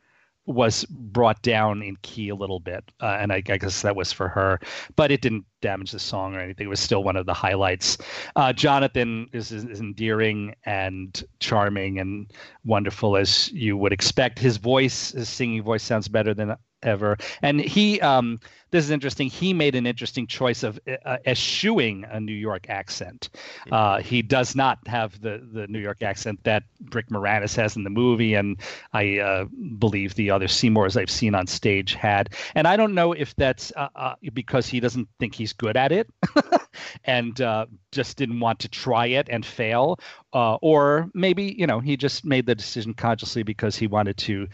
was brought down in key a little bit, uh, and I, I, guess that was for her, but it didn't damage the song or anything. It was still one of the highlights. Uh, Jonathan is, is, endearing and charming and wonderful as you would expect. His voice, his singing voice, sounds better than ever. And he, um, this is interesting. He made an interesting choice of uh, eschewing a New York accent. Uh, he does not have the the New York accent that Rick Moranis has in the movie, and I uh, believe the other Seymours I've seen on stage had. And I don't know if that's uh, uh, because he doesn't think he's good at it, and uh, just didn't want to try it and fail, or maybe you know he just made the decision consciously because he wanted to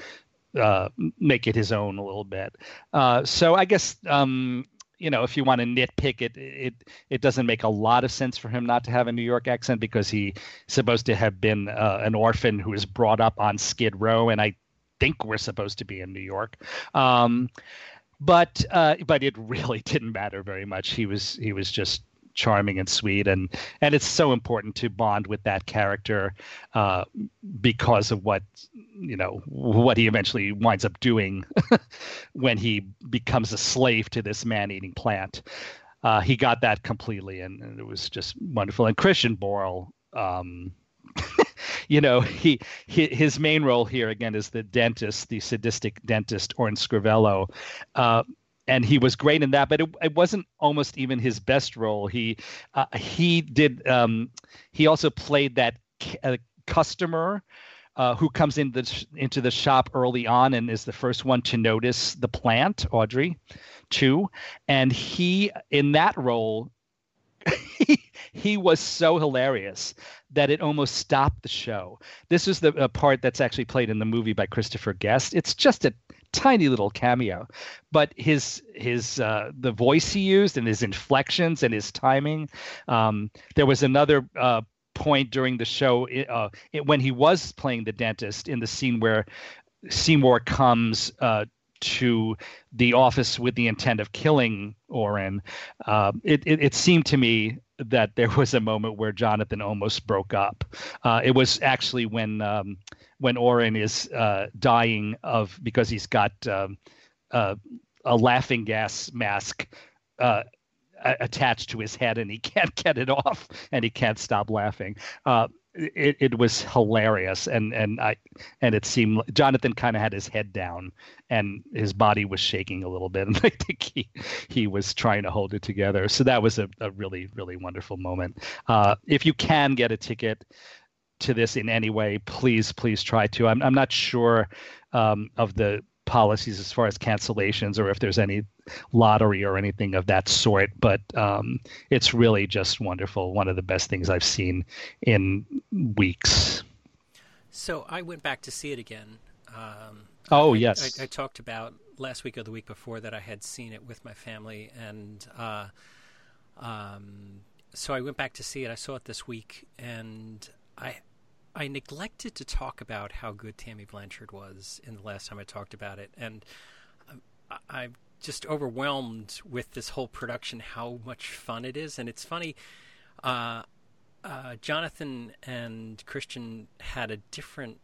uh, make it his own a little bit. Uh, so I guess um, you know if you want to nitpick it, it it doesn't make a lot of sense for him not to have a New York accent because he's supposed to have been uh, an orphan who was brought up on Skid Row, and I think we're supposed to be in New York. Um, but uh, but it really didn't matter very much. He was he was just charming and sweet and and it's so important to bond with that character uh, because of what you know what he eventually winds up doing when he becomes a slave to this man-eating plant uh, he got that completely and, and, it was just wonderful and christian borle um, you know, he, he, his main role here again is the dentist, the sadistic dentist, Orin Scrivello. Uh, and he was great in that. But it, it wasn't almost even his best role. He uh, he did um, he also played that uh, customer. Uh, who comes in the, into the shop early on and is the first one to notice the plant, Audrey, too. And he, in that role, he, he was so hilarious that it almost stopped the show. This is the part that's actually played in the movie by Christopher Guest. It's just a tiny little cameo, but his his uh, the voice he used and his inflections and his timing. Um, there was another uh, point during the show uh, it, when he was playing the dentist in the scene where Seymour comes uh, to the office with the intent of killing Orin. Uh, it, it, it seemed to me that there was a moment where Jonathan almost broke up. Uh, it was actually when um, when Orin is uh, dying of because he's got um, uh, a laughing gas mask uh, attached to his head and he can't get it off and he can't stop laughing. It, it was hilarious. And and I and it seemed Jonathan kind of had his head down and his body was shaking a little bit. And I think he he was trying to hold it together. So that was a, a really really wonderful moment. Uh, if you can get a ticket to this in any way please please try to. I'm I'm not sure um, of the policies as far as cancellations or if there's any lottery or anything of that sort. But um, it's really just wonderful. One of the best things I've seen in weeks. So I went back to see it again. Um, oh I, yes, I, I, talked about last week or the week before that I had seen it with my family, and uh, um, so I went back to see it. I saw it this week, and I I neglected to talk about how good Tammy Blanchard was in the last time I talked about it, and I, am just overwhelmed with this whole production, how much fun it is, and it's funny. Uh, uh, Jonathan and Christian had a different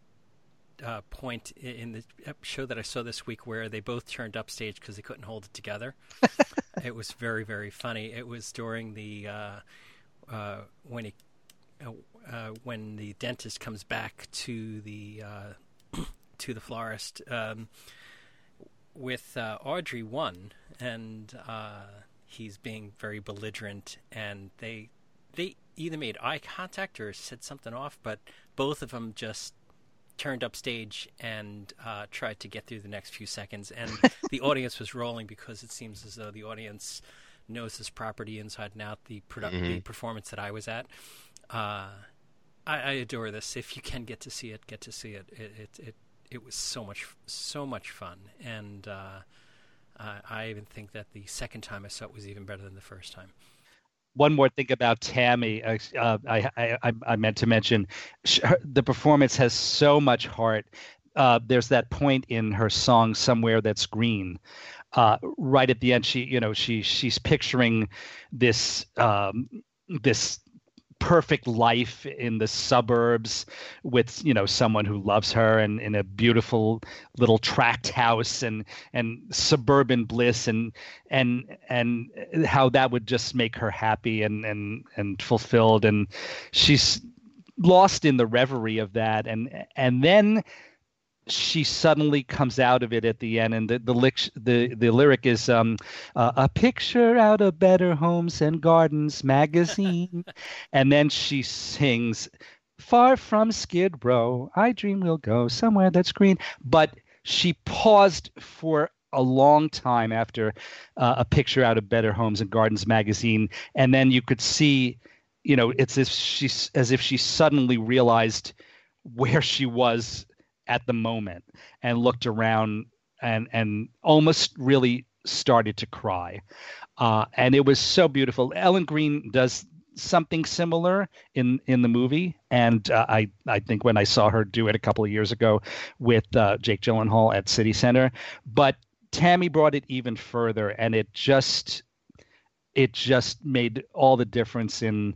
uh, point in the show that I saw this week where they both turned upstage because they couldn't hold it together. it was very, very funny. It was during the uh, uh, when he uh, when the dentist comes back to the uh, to the florist um, with uh, Audrey one, and uh, he's being very belligerent, and they they either made eye contact or said something off, but both of them just turned up stage and uh, tried to get through the next few seconds. And the audience was rolling because it seems as though the audience knows this property inside and out. The, produ- mm-hmm. the performance that I was at, uh, I, I, adore this. If you can get to see it, get to see it. It it it, it was so much so much fun, and uh, I even think that the second time I saw it was even better than the first time one more thing about Tammy, uh, I, I, I meant to mention, the performance has so much heart. Uh, there's that point in her song "Somewhere That's Green," uh, right at the end. She, you know, she she's picturing this um, this perfect life in the suburbs with you know someone who loves her and in a beautiful little tract house and and suburban bliss and and and how that would just make her happy and and and fulfilled. And she's lost in the reverie of that. And and then she suddenly comes out of it at the end, and the the, lic- the, the lyric is um, uh, a picture out of Better Homes and Gardens magazine, and then she sings, "Far from Skid Row, I dream we'll go somewhere that's green." But she paused for a long time after uh, a picture out of Better Homes and Gardens magazine, and then you could see, you know, it's as she as if she suddenly realized where she was at the moment and looked around and and almost really started to cry. Uh, and it was so beautiful. Ellen Greene does something similar in in the movie, and uh, I I think when I saw her do it a couple of years ago with uh, Jake Gyllenhaal at City Center, but Tammy brought it even further, and it just it just made all the difference in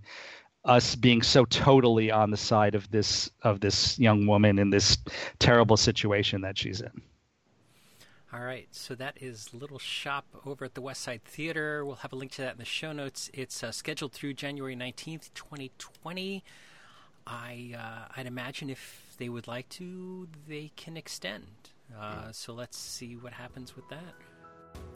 us being so totally on the side of this of this young woman in this terrible situation that she's in. All right, so that is Little Shop over at the West Side Theater. We'll have a link to that in the show notes. It's uh, scheduled through January 19th, 2020. I uh, I'd imagine if they would like to, they can extend. Uh, so let's see what happens with that.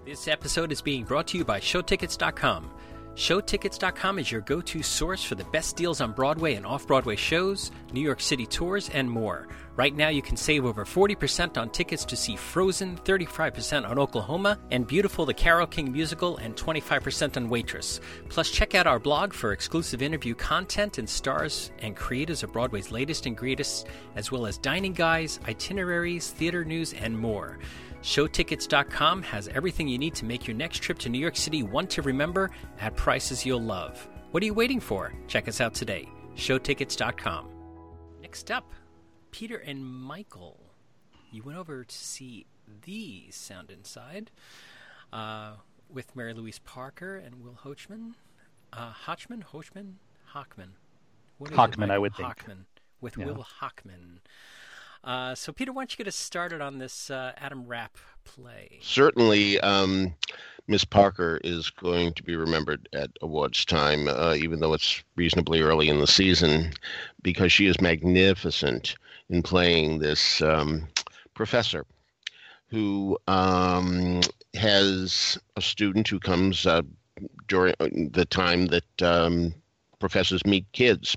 This episode is being brought to you by ShowTickets.com. ShowTickets.com is your go to source for the best deals on Broadway and off Broadway shows, New York City tours, and more. Right now, you can save over 40% on tickets to see Frozen, 35% on Oklahoma, and Beautiful the Carole King musical, and 25% on Waitress. Plus, check out our blog for exclusive interview content and stars and creators of Broadway's latest and greatest, as well as dining guides, itineraries, theater news, and more. Showtickets.com has everything you need to make your next trip to New York City one to remember at prices you'll love. What are you waiting for? Check us out today. Showtickets.com. Next up, Peter and Michael. You went over to see the Sound Inside uh, with Mary Louise Parker and Will Hochman. Uh, Hochman? Hochman? Hochman. Hochman, I would Hochman, think. With yeah. Will Hochman. Uh, so, Peter, why don't you get us started on this uh, Adam Rapp play? Certainly, um, Miss Parker is going to be remembered at awards time, uh, even though it's reasonably early in the season, because she is magnificent in playing this um, professor who um, has a student who comes uh, during the time that um, professors meet kids.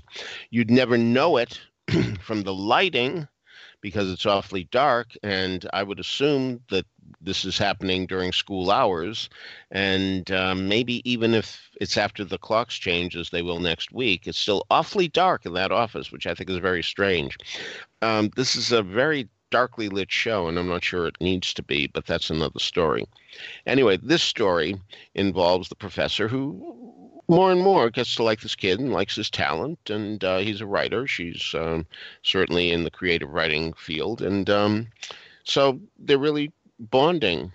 You'd never know it from the lighting because it's awfully dark. And I would assume that this is happening during school hours. And um, maybe even if it's after the clocks change, as they will next week, it's still awfully dark in that office, which I think is very strange. Um, this is a very darkly lit show, and I'm not sure it needs to be, but that's another story. Anyway, this story involves the professor who more and more gets to like this kid and likes his talent, and uh, he's a writer. She's um, certainly in the creative writing field, and um, so they're really bonding.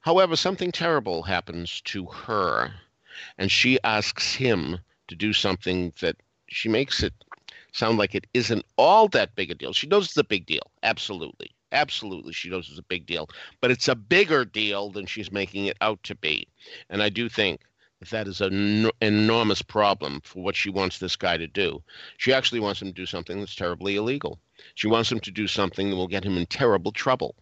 However, something terrible happens to her, and she asks him to do something that she makes it sound like it isn't all that big a deal. She knows it's a big deal, absolutely. Absolutely, she knows it's a big deal, but it's a bigger deal than she's making it out to be. And I do think that is an enormous problem for what she wants this guy to do. She actually wants him to do something that's terribly illegal. She wants him to do something that will get him in terrible trouble.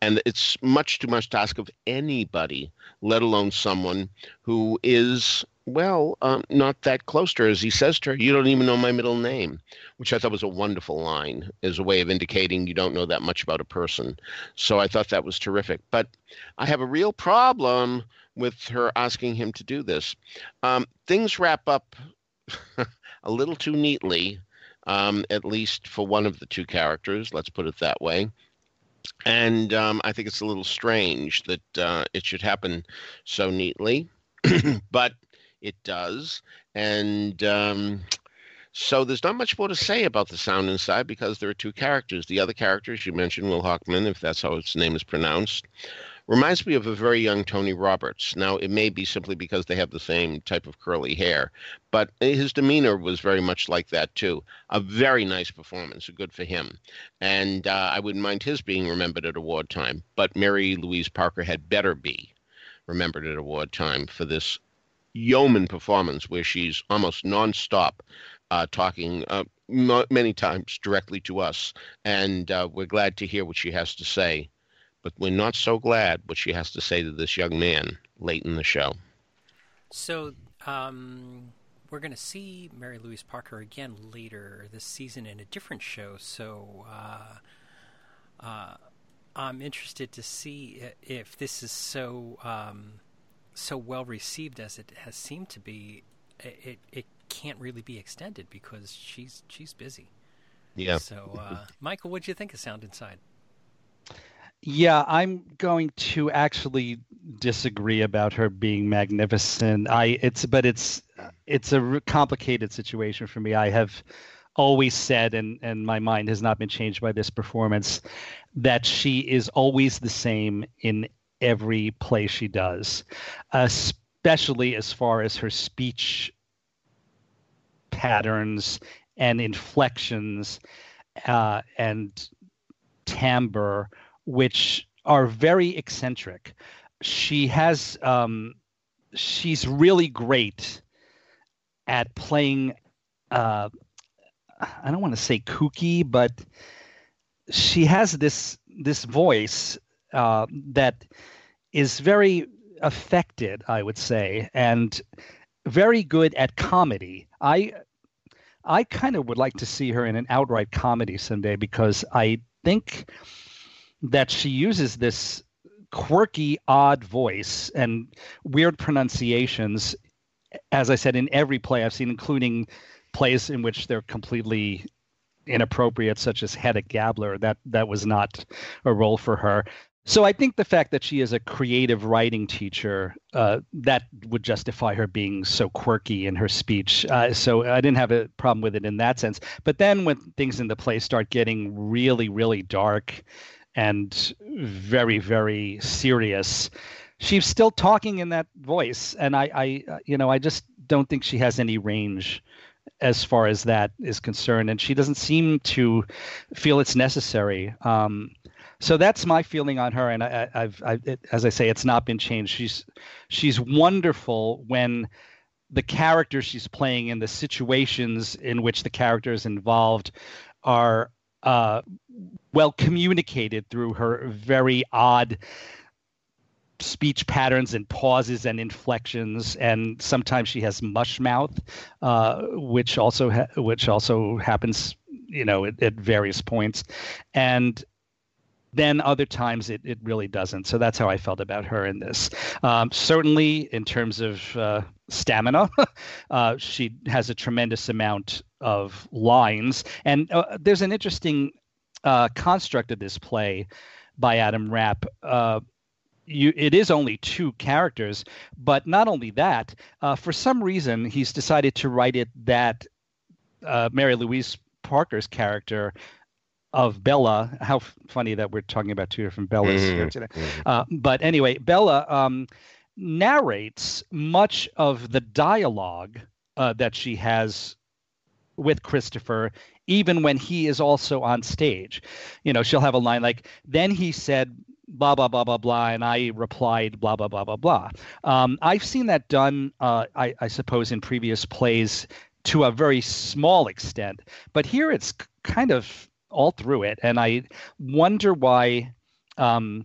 And it's much too much to ask of anybody, let alone someone who is well, um, not that close to her. As he says to her, You don't even know my middle name, which I thought was a wonderful line as a way of indicating you don't know that much about a person. So I thought that was terrific. But I have a real problem with her asking him to do this. Um, things wrap up a little too neatly, um, at least for one of the two characters, let's put it that way. And um, I think it's a little strange that uh, it should happen so neatly. but it does. And um, so there's not much more to say about the sound inside because there are two characters. The other characters you mentioned, Will Hochman, if that's how its name is pronounced, reminds me of a very young Tony Roberts. Now, it may be simply because they have the same type of curly hair, but his demeanor was very much like that too. A very nice performance, good for him. And uh, I wouldn't mind his being remembered at award time, but Mary Louise Parker had better be remembered at award time for this yeoman performance where she's almost nonstop uh, talking uh, many times directly to us. And uh, we're glad to hear what she has to say. But we're not so glad what she has to say to this young man late in the show. So, um, we're going to see Mary Louise Parker again later this season in a different show. So, uh, uh, I'm interested to see if this is so um, so well received as it has seemed to be, it it can't really be extended because she's she's busy. Yeah. So, uh, Michael, what do you think of Sound Inside? Yeah, I'm going to actually disagree about her being magnificent. I it's but it's it's a complicated situation for me. I have always said and and my mind has not been changed by this performance that she is always the same in every play she does, especially as far as her speech patterns and inflections uh, and timbre, which are very eccentric. She has, um, she's really great at playing. Uh, I don't want to say kooky, but she has this this voice uh, that is very affected, I would say, and very good at comedy. I I kind of would like to see her in an outright comedy someday because I think that she uses this quirky, odd voice and weird pronunciations, as I said, in every play I've seen, including plays in which they're completely inappropriate, such as Hedda Gabler. That that was not a role for her. So I think the fact that she is a creative writing teacher uh, that would justify her being so quirky in her speech. Uh, so I didn't have a problem with it in that sense. But then when things in the play start getting really, really dark and very, very serious, she's still talking in that voice, and I, I, uh, you know, I just don't think she has any range as far as that is concerned, and she doesn't seem to feel it's necessary. Um, so that's my feeling on her, and I, have as I say, it's not been changed. She's she's wonderful when the character she's playing and the situations in which the character is involved are uh, well communicated through her very odd speech patterns and pauses and inflections and sometimes she has mush mouth uh, which also ha- which also happens you know at, at various points. And then other times it, it really doesn't. So that's how I felt about her in this. Um, certainly, in terms of uh, stamina, uh, she has a tremendous amount of lines. And uh, there's an interesting uh, construct of this play by Adam Rapp. Uh, you, it is only two characters, but not only that, uh, for some reason, he's decided to write it that Mary Louise Parker's character of Bella. How f- funny that we're talking about two different Bellas mm-hmm. here today. Mm-hmm. Uh, but anyway, Bella um, narrates much of the dialogue uh, that she has with Christopher, even when he is also on stage. You know, she'll have a line like, then he said, blah blah blah blah blah and i replied blah blah blah blah blah um, i've seen that done uh, I, I, suppose in previous plays to a very small extent but here it's kind of all through it, and I wonder why um,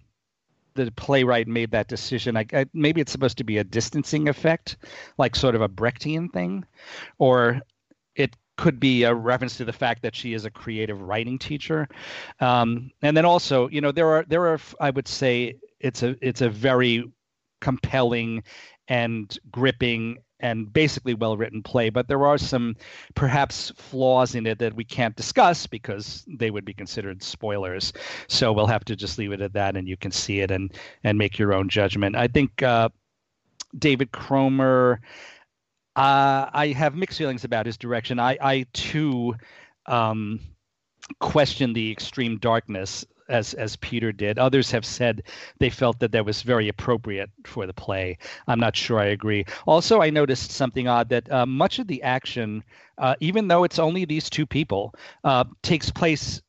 the playwright made that decision. I, I, maybe it's supposed to be a distancing effect, like sort of a Brechtian thing, or it could be a reference to the fact that she is a creative writing teacher. Um, and then also, you know, there are there are I would say it's a it's a very compelling and gripping and basically well written play, but there are some perhaps flaws in it that we can't discuss because they would be considered spoilers. So we'll have to just leave it at that, and you can see it and and make your own judgment. I think uh, David Cromer. Uh, I have mixed feelings about his direction. I, I too um, question the extreme darkness as as Peter did. Others have said they felt that that was very appropriate for the play. I'm not sure I agree. Also, I noticed something odd that uh, much of the action, uh, even though it's only these two people, uh, takes place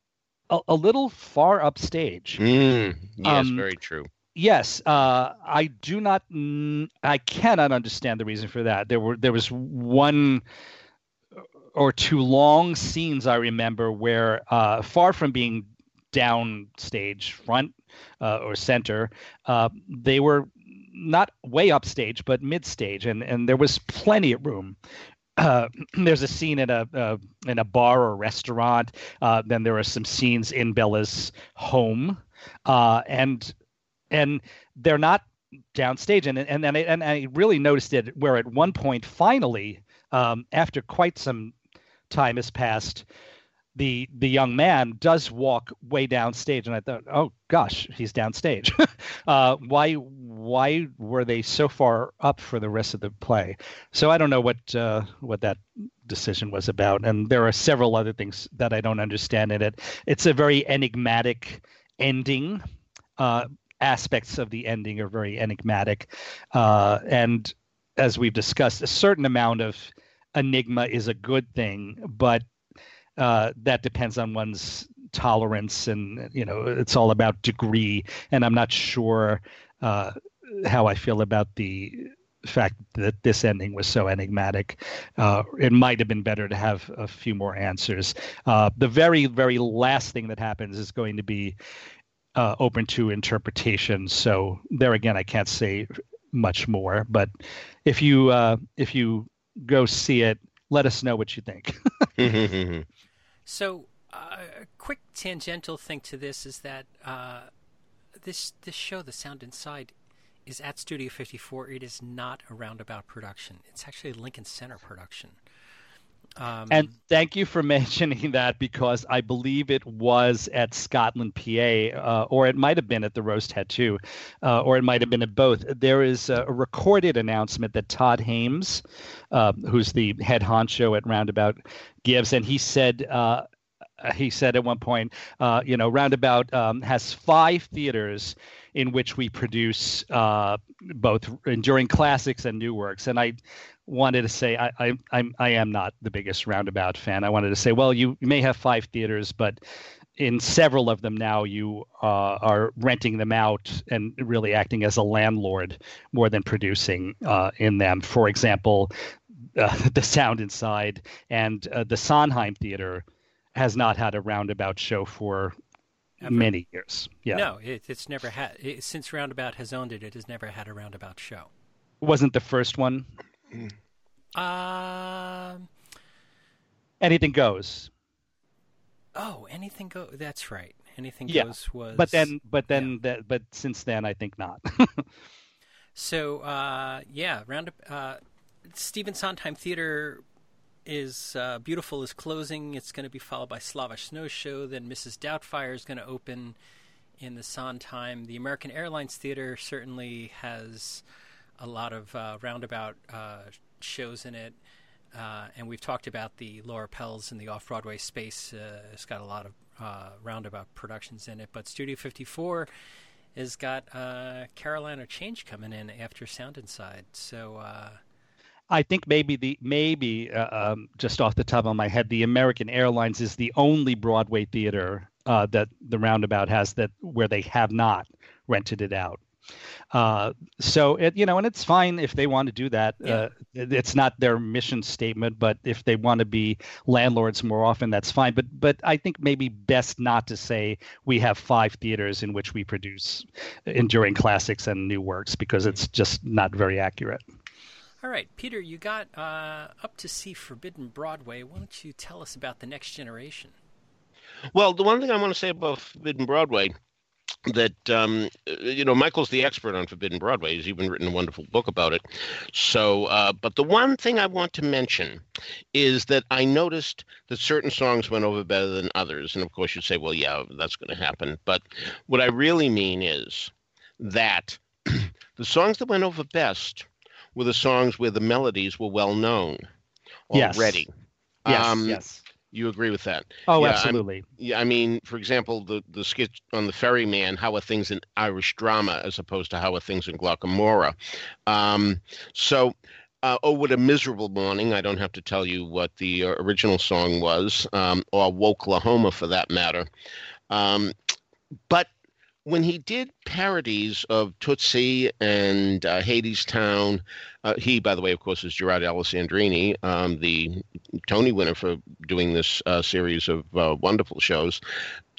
a, a, little far upstage. Mm, yes, um, very true. Yes, uh, I do not. I cannot understand the reason for that. There were there was one or two long scenes I remember where, uh, far from being down stage front uh, or center. Uh, they were not way up stage, but mid stage, and and there was plenty of room. Uh, there's a scene in a uh, in a bar or restaurant. Uh, then there are some scenes in Bella's home, uh, and and they're not downstage. And and and I, and I really noticed it where at one point, finally, um, after quite some time has passed, the the young man does walk way downstage, and I thought, oh gosh, he's downstage. uh, why why were they so far up for the rest of the play? So I don't know what uh, what that decision was about, and there are several other things that I don't understand in it. It's a very enigmatic ending. Uh, aspects of the ending are very enigmatic, uh, and as we've discussed, a certain amount of enigma is a good thing, but uh, that depends on one's tolerance and you know it's all about degree. And i'm not sure uh, how i feel about the fact that this ending was so enigmatic. Uh, it might have been better to have a few more answers. Uh, the very very last thing that happens is going to be uh, open to interpretation. So there again i can't say much more but if you uh, if you go see it let us know what you think So, uh, a quick tangential thing to this is that uh, this this show, The Sound Inside, is at Studio 54. It is not a roundabout production. It's actually a Lincoln Center production. Um, and thank you for mentioning that because I believe it was at Scotland, PA, uh, or it might have been at the Rose Tattoo, uh, or it might have been at both. There is a recorded announcement that Todd Haimes, uh, who's the head honcho at Roundabout, gives, and he said uh, he said at one point, uh, you know, Roundabout um, has five theaters in which we produce uh, both enduring classics and new works. And I wanted to say I, I I'm I am not the biggest Roundabout fan. I wanted to say, well, you, may have five theaters, but in several of them now you uh, are renting them out and really acting as a landlord more than producing uh, in them. For example, uh, the sound inside and uh, the Sondheim Theater has not had a roundabout show for Ever. many years. Yeah. No, it, it's never had. It, since Roundabout has owned it, it has never had a roundabout show. Wasn't the first one? Um. Anything goes. Oh, anything goes. That's right. Anything yeah. goes was. But then, but then, yeah. that, but since then, I think not. so, uh, yeah, round. Uh, Stephen Sondheim Theater is uh, Beautiful is closing. It's going to be followed by Slava's Snow Show. Then Mrs. Doubtfire is going to open in the Sondheim. The American Airlines Theater certainly has a lot of uh, roundabout uh, shows in it. Uh, and we've talked about the Laura Pels in the off Broadway space. Uh, it's got a lot of roundabout productions in it. But Studio 54 has got Caroline, or Change coming in after Sound Inside. So I think maybe the maybe uh, um, just off the top of my head, the American Airlines is the only Broadway theater uh, that the Roundabout has that where they have not rented it out. Uh, so it, you know, and it's fine if they want to do that. Yeah. Uh, it's not their mission statement, but if they want to be landlords more often, that's fine. But but I think maybe best not to say we have five theaters in which we produce enduring classics and new works because it's just not very accurate. All right, Peter, you got uh, up to see Forbidden Broadway. Why don't you tell us about the next generation? Well, the one thing I want to say about Forbidden Broadway that um, you know Michael's the expert on Forbidden Broadway. He's even written a wonderful book about it. So, uh, but the one thing I want to mention is that I noticed that certain songs went over better than others, and of course you'd say, well, yeah, that's going to happen. But what I really mean is that the songs that went over best were the songs where the melodies were well known already. Yes. Yes. Um, yes. You agree with that? Oh, yeah, absolutely. I'm, yeah, I mean, for example, the the skit on the Ferryman, "How Are Things in Irish Drama," as opposed to "How Are Things in Glocca Morra." Um, so, uh, "Oh, What a Miserable Morning." I don't have to tell you what the uh, original song was, um, or "Woklahoma" for that matter. Um, but when he did parodies of Tootsie and uh, Hadestown, uh, he, by the way, of course, is Gerard Alessandrini, um, the Tony winner for doing this uh, series of uh, wonderful shows.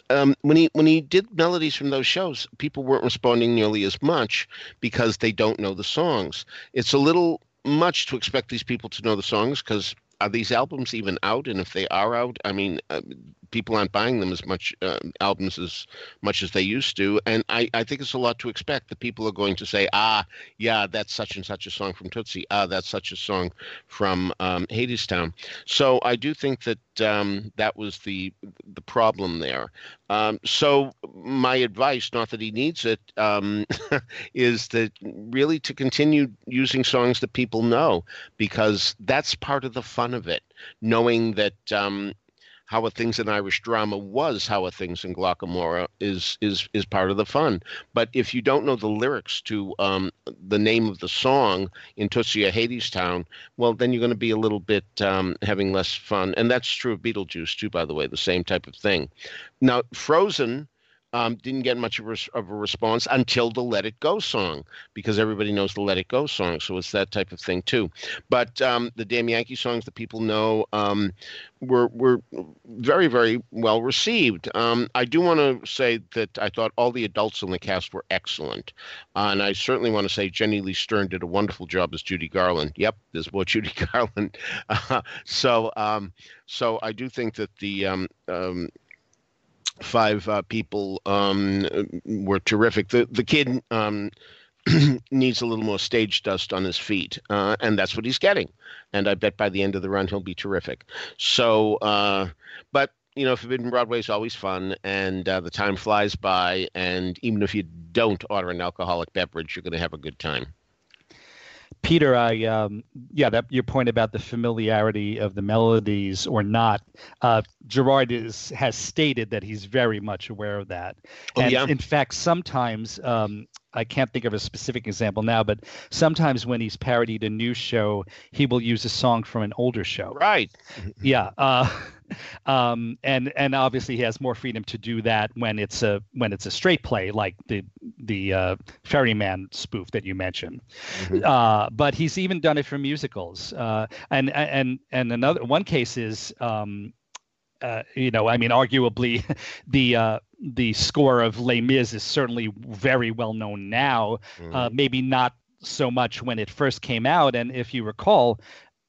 Um, when he when he did melodies from those shows, people weren't responding nearly as much because they don't know the songs. It's a little much to expect these people to know the songs because are these albums even out? And if they are out, I mean, uh, people aren't buying them as much uh, albums as much as they used to. And I, I think it's a lot to expect that people are going to say, ah, yeah, that's such and such a song from Tootsie. Ah, that's such a song from um, Hadestown. So I do think that um, that was the the problem there. Um, so my advice, not that he needs it, um, is that really to continue using songs that people know because that's part of the fun of it. Knowing that um, how are things in Irish drama was how are things in Glocca Morra is is is part of the fun. But if you don't know the lyrics to um, the name of the song in Tootsie or Hadestown, well, then you're going to be a little bit um, having less fun. And that's true of Beetlejuice too, by the way, the same type of thing. Now, Frozen um, didn't get much of a, of a, response until the Let It Go song, because everybody knows the Let It Go song. So it's that type of thing too. But um, the Damn Yankee songs that people know um, were were very very well received. Um, I do want to say that I thought all the adults in the cast were excellent, uh, and I certainly want to say Jenny Lee Stern did a wonderful job as Judy Garland. Yep, there's more Judy Garland. Uh, so um, so I do think that the um, five uh, people um, were terrific. The the kid um, needs a little more stage dust on his feet, uh, and that's what he's getting. And I bet by the end of the run he'll be terrific. So, uh, but you know, Forbidden Broadway is always fun, and uh, the time flies by. And even if you don't order an alcoholic beverage, you're going to have a good time. Peter, I um, yeah, that your point about the familiarity of the melodies or not. Uh, Gerard is has stated that he's very much aware of that. Oh, and yeah. in fact, sometimes um, I can't think of a specific example now, but sometimes when he's parodied a new show, he will use a song from an older show. Right. yeah. Uh, um, and and obviously he has more freedom to do that when it's a when it's a straight play like the the uh, Ferryman spoof that you mentioned. Mm-hmm. Uh, but he's even done it for musicals. Uh, and and and another one case is. Um, uh, you know, I mean, arguably, the uh, the score of Les Mis is certainly very well known now. Mm-hmm. Uh, maybe not so much when it first came out. And if you recall,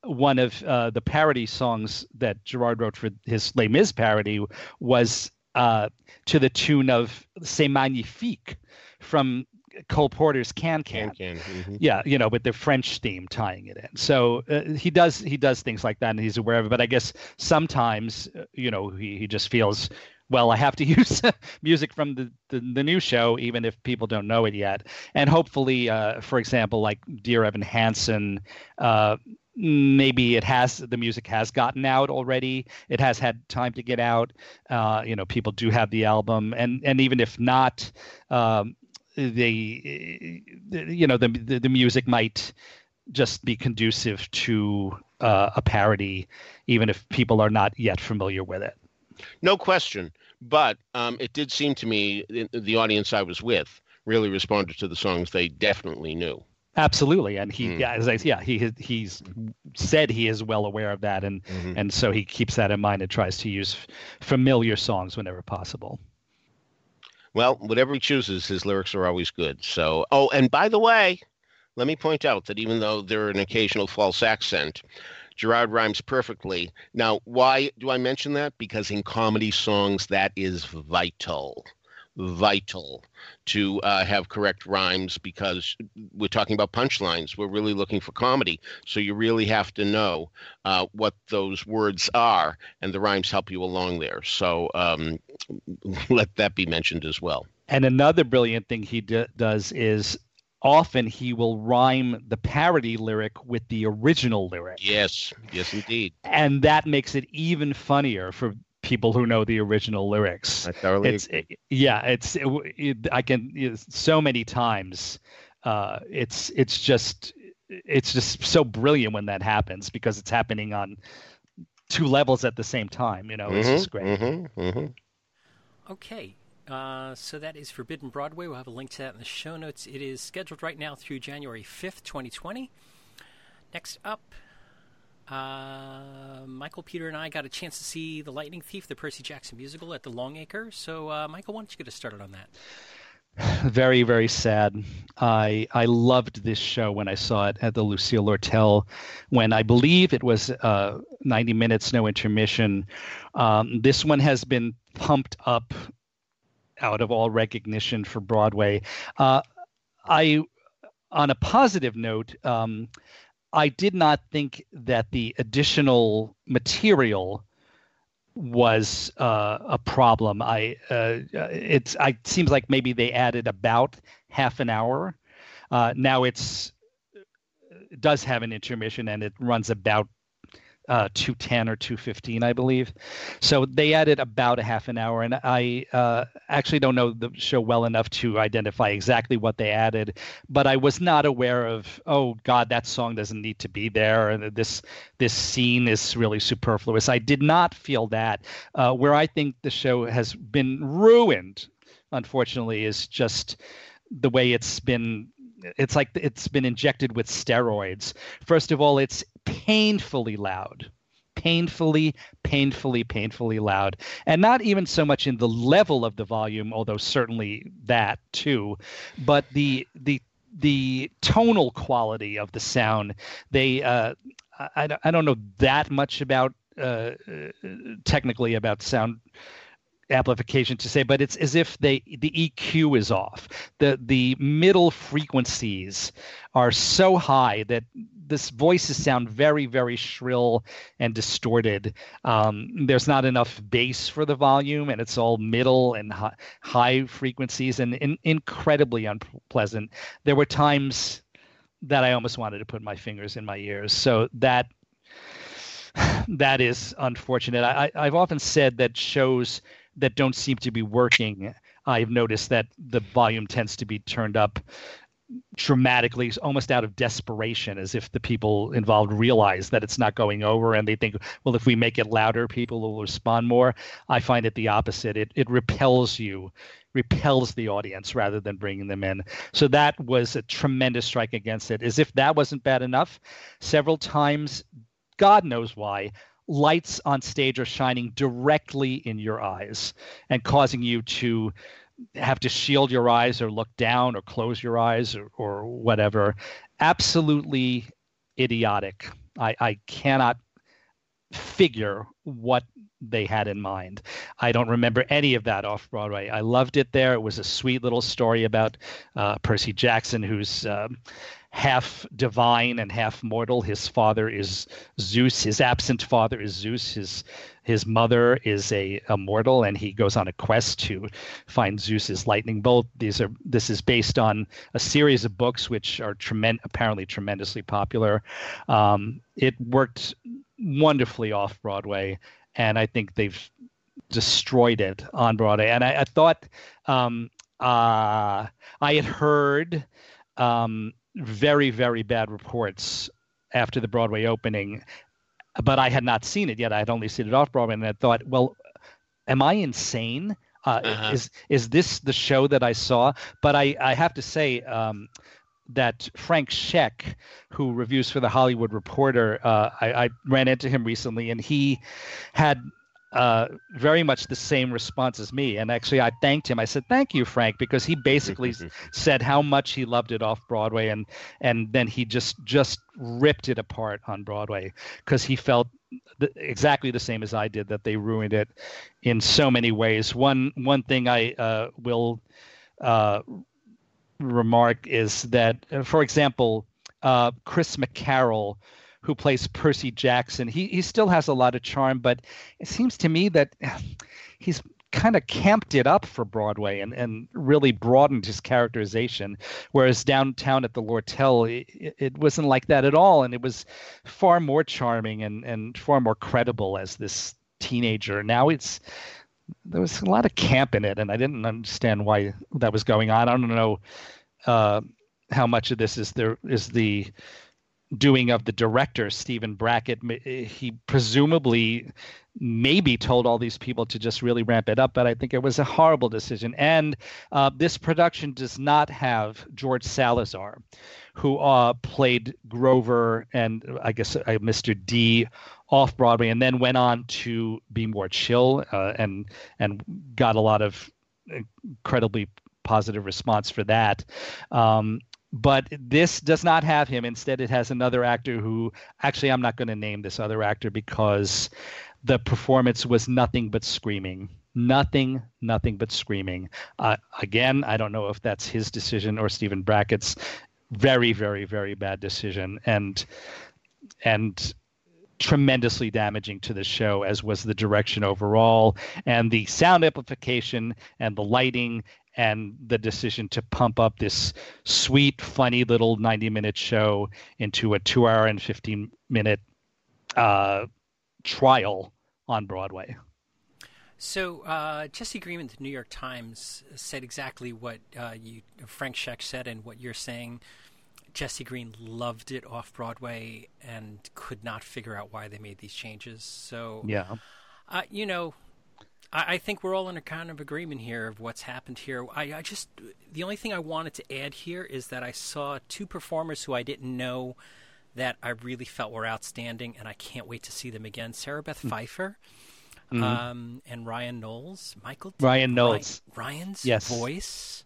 one of uh, the parody songs that Gerard wrote for his Les Mis parody was uh, to the tune of "C'est magnifique" from Cole Porter's Can Can. Mm-hmm. Yeah, you know, with the French theme tying it in. So uh, he does he does things like that, and he's aware of it. But I guess sometimes, uh, you know, he, he just feels well, I have to use music from the, the, the, new show, even if people don't know it yet. And hopefully, uh, for example, like Dear Evan Hansen, uh, maybe it has the music has gotten out already. It has had time to get out. Uh, you know, people do have the album, and and even if not, um, the you know the, the, the music might just be conducive to uh, a parody, even if people are not yet familiar with it. No question. But um, it did seem to me, the audience I was with, really responded to the songs they definitely knew. Absolutely, and he, mm. yeah, as I, yeah, he he's said he is well aware of that, and mm-hmm. and so he keeps that in mind and tries to use familiar songs whenever possible. Well, whatever he chooses, his lyrics are always good. So, oh, and by the way, let me point out that even though there are an occasional false accent, Gerard rhymes perfectly. Now, why do I mention that? Because in comedy songs, that is vital vital to uh, have correct rhymes because we're talking about punchlines. We're really looking for comedy. So you really have to know uh, what those words are, and the rhymes help you along there. So um, let that be mentioned as well. And another brilliant thing he d- does is often he will rhyme the parody lyric with the original lyric. Yes, yes, indeed. And that makes it even funnier for people who know the original lyrics. I thoroughly it's it, yeah, it's it, it, I can it, so many times. Uh, it's it's just it's just so brilliant when that happens because it's happening on two levels at the same time. You know, it's mm-hmm, just great. Mm-hmm, mm-hmm. Okay. Uh, so that is Forbidden Broadway. We'll have a link to that in the show notes. It is scheduled right now through January 5th, 2020. Next up, uh, Michael, Peter, and I got a chance to see The Lightning Thief, the Percy Jackson musical at the Longacre. So, uh, Michael, why don't you get us started on that? Very, very sad. I I loved this show when I saw it at the Lucille Lortel, when I believe it was uh, 90 minutes, no intermission. Um, this one has been pumped up out of all recognition for Broadway. Uh, I, on a positive note, um, I did not think that the additional material was uh, a problem. I uh, it's I it seems like maybe they added about half an hour. Uh, now it's it does have an intermission and it runs about uh, 210 or 215, I believe. So they added about a half an hour, and I uh, actually don't know the show well enough to identify exactly what they added, but I was not aware of oh God, that song doesn't need to be there, and this this scene is really superfluous. I did not feel that. Uh, where I think the show has been ruined, unfortunately, is just the way it's been it's like it's been injected with steroids. First of all, it's painfully loud. Painfully, painfully, painfully loud. And not even so much in the level of the volume, although certainly that too, but the the the tonal quality of the sound. They uh, I, I don't know that much about uh, technically about sound amplification to say, but it's as if they the EQ is off. The the middle frequencies are so high that this voices sound very very shrill and distorted. Um, there's not enough bass for the volume, and it's all middle and high, high frequencies, and in, incredibly unpleasant. There were times that I almost wanted to put my fingers in my ears. So that that is unfortunate. I, I've often said that shows that don't seem to be working, I've noticed that the volume tends to be turned up dramatically, almost out of desperation, as if the people involved realize that it's not going over and they think, well, if we make it louder, people will respond more. I find it the opposite. It, it repels you, repels the audience rather than bringing them in. So that was a tremendous strike against it. As if that wasn't bad enough, several times, God knows why, lights on stage are shining directly in your eyes and causing you to have to shield your eyes or look down or close your eyes or, or whatever. Absolutely idiotic. I, I cannot figure what they had in mind. I don't remember any of that off Broadway. I loved it there. It was a sweet little story about uh, Percy Jackson, who's uh, half divine and half mortal. His father is Zeus. His absent father is Zeus. His his mother is a, a mortal, and he goes on a quest to find Zeus's lightning bolt. These are this is based on a series of books which are tremend- apparently tremendously popular. Um, it worked wonderfully off Broadway, and I think they've destroyed it on Broadway. And I, I thought um, uh, I had heard um, very, very bad reports after the Broadway opening, but I had not seen it yet. I had only seen it off Broadway, and I thought, well, am I insane? Uh, uh-huh. Is is this the show that I saw? But I I have to say. Um, that Frank Scheck, who reviews for the Hollywood Reporter, uh, I, I, ran into him recently, and he had uh, very much the same response as me. And actually, I thanked him. I said, "Thank you, Frank," because he basically said how much he loved it off Broadway, and and then he just just ripped it apart on Broadway because he felt the, exactly the same as I did that they ruined it in so many ways. One one thing I uh, will uh, remark is that, uh, for example, uh, Chris McCarrell who plays Percy Jackson. He he still has a lot of charm, but it seems to me that he's kind of camped it up for Broadway and, and really broadened his characterization. Whereas downtown at the Lortel, it, it, wasn't like that at all. And it was far more charming and, and far more credible as this teenager. Now it's, there was a lot of camp in it. And I didn't understand why that was going on. I don't know uh, how much of this is there is the doing of the director Stephen Brackett. He presumably maybe told all these people to just really ramp it up, but I think it was a horrible decision. And uh, this production does not have George Salazar, who uh, played Grover and I guess uh, Mr. D off Broadway, and then went on to be more chill uh, and and got a lot of incredibly positive response for that. Um, but this does not have him. Instead, it has another actor who actually I'm not going to name this other actor because the performance was nothing but screaming. Nothing, nothing but screaming. Uh, again, I don't know if that's his decision or Stephen Brackett's. Very, very, very bad decision, and and tremendously damaging to the show, as was the direction overall, and the sound amplification and the lighting and the decision to pump up this sweet, funny little 90 minute show into a two hour and 15 minute uh, trial on Broadway. So uh, Jesse Green of the New York Times said exactly what uh, you, Frank Scheck said and what you're saying. Jesse Green loved it off Broadway and could not figure out why they made these changes. So yeah, uh, you know, I, I, think we're all in a kind of agreement here of what's happened here. I, I just the only thing I wanted to add here is that I saw two performers who I didn't know that I really felt were outstanding, and I can't wait to see them again. Sarah Beth mm. Pfeiffer. Mm-hmm. Um, and Ryan Knowles, Michael Ryan Knowles, Ryan, Ryan's yes. voice,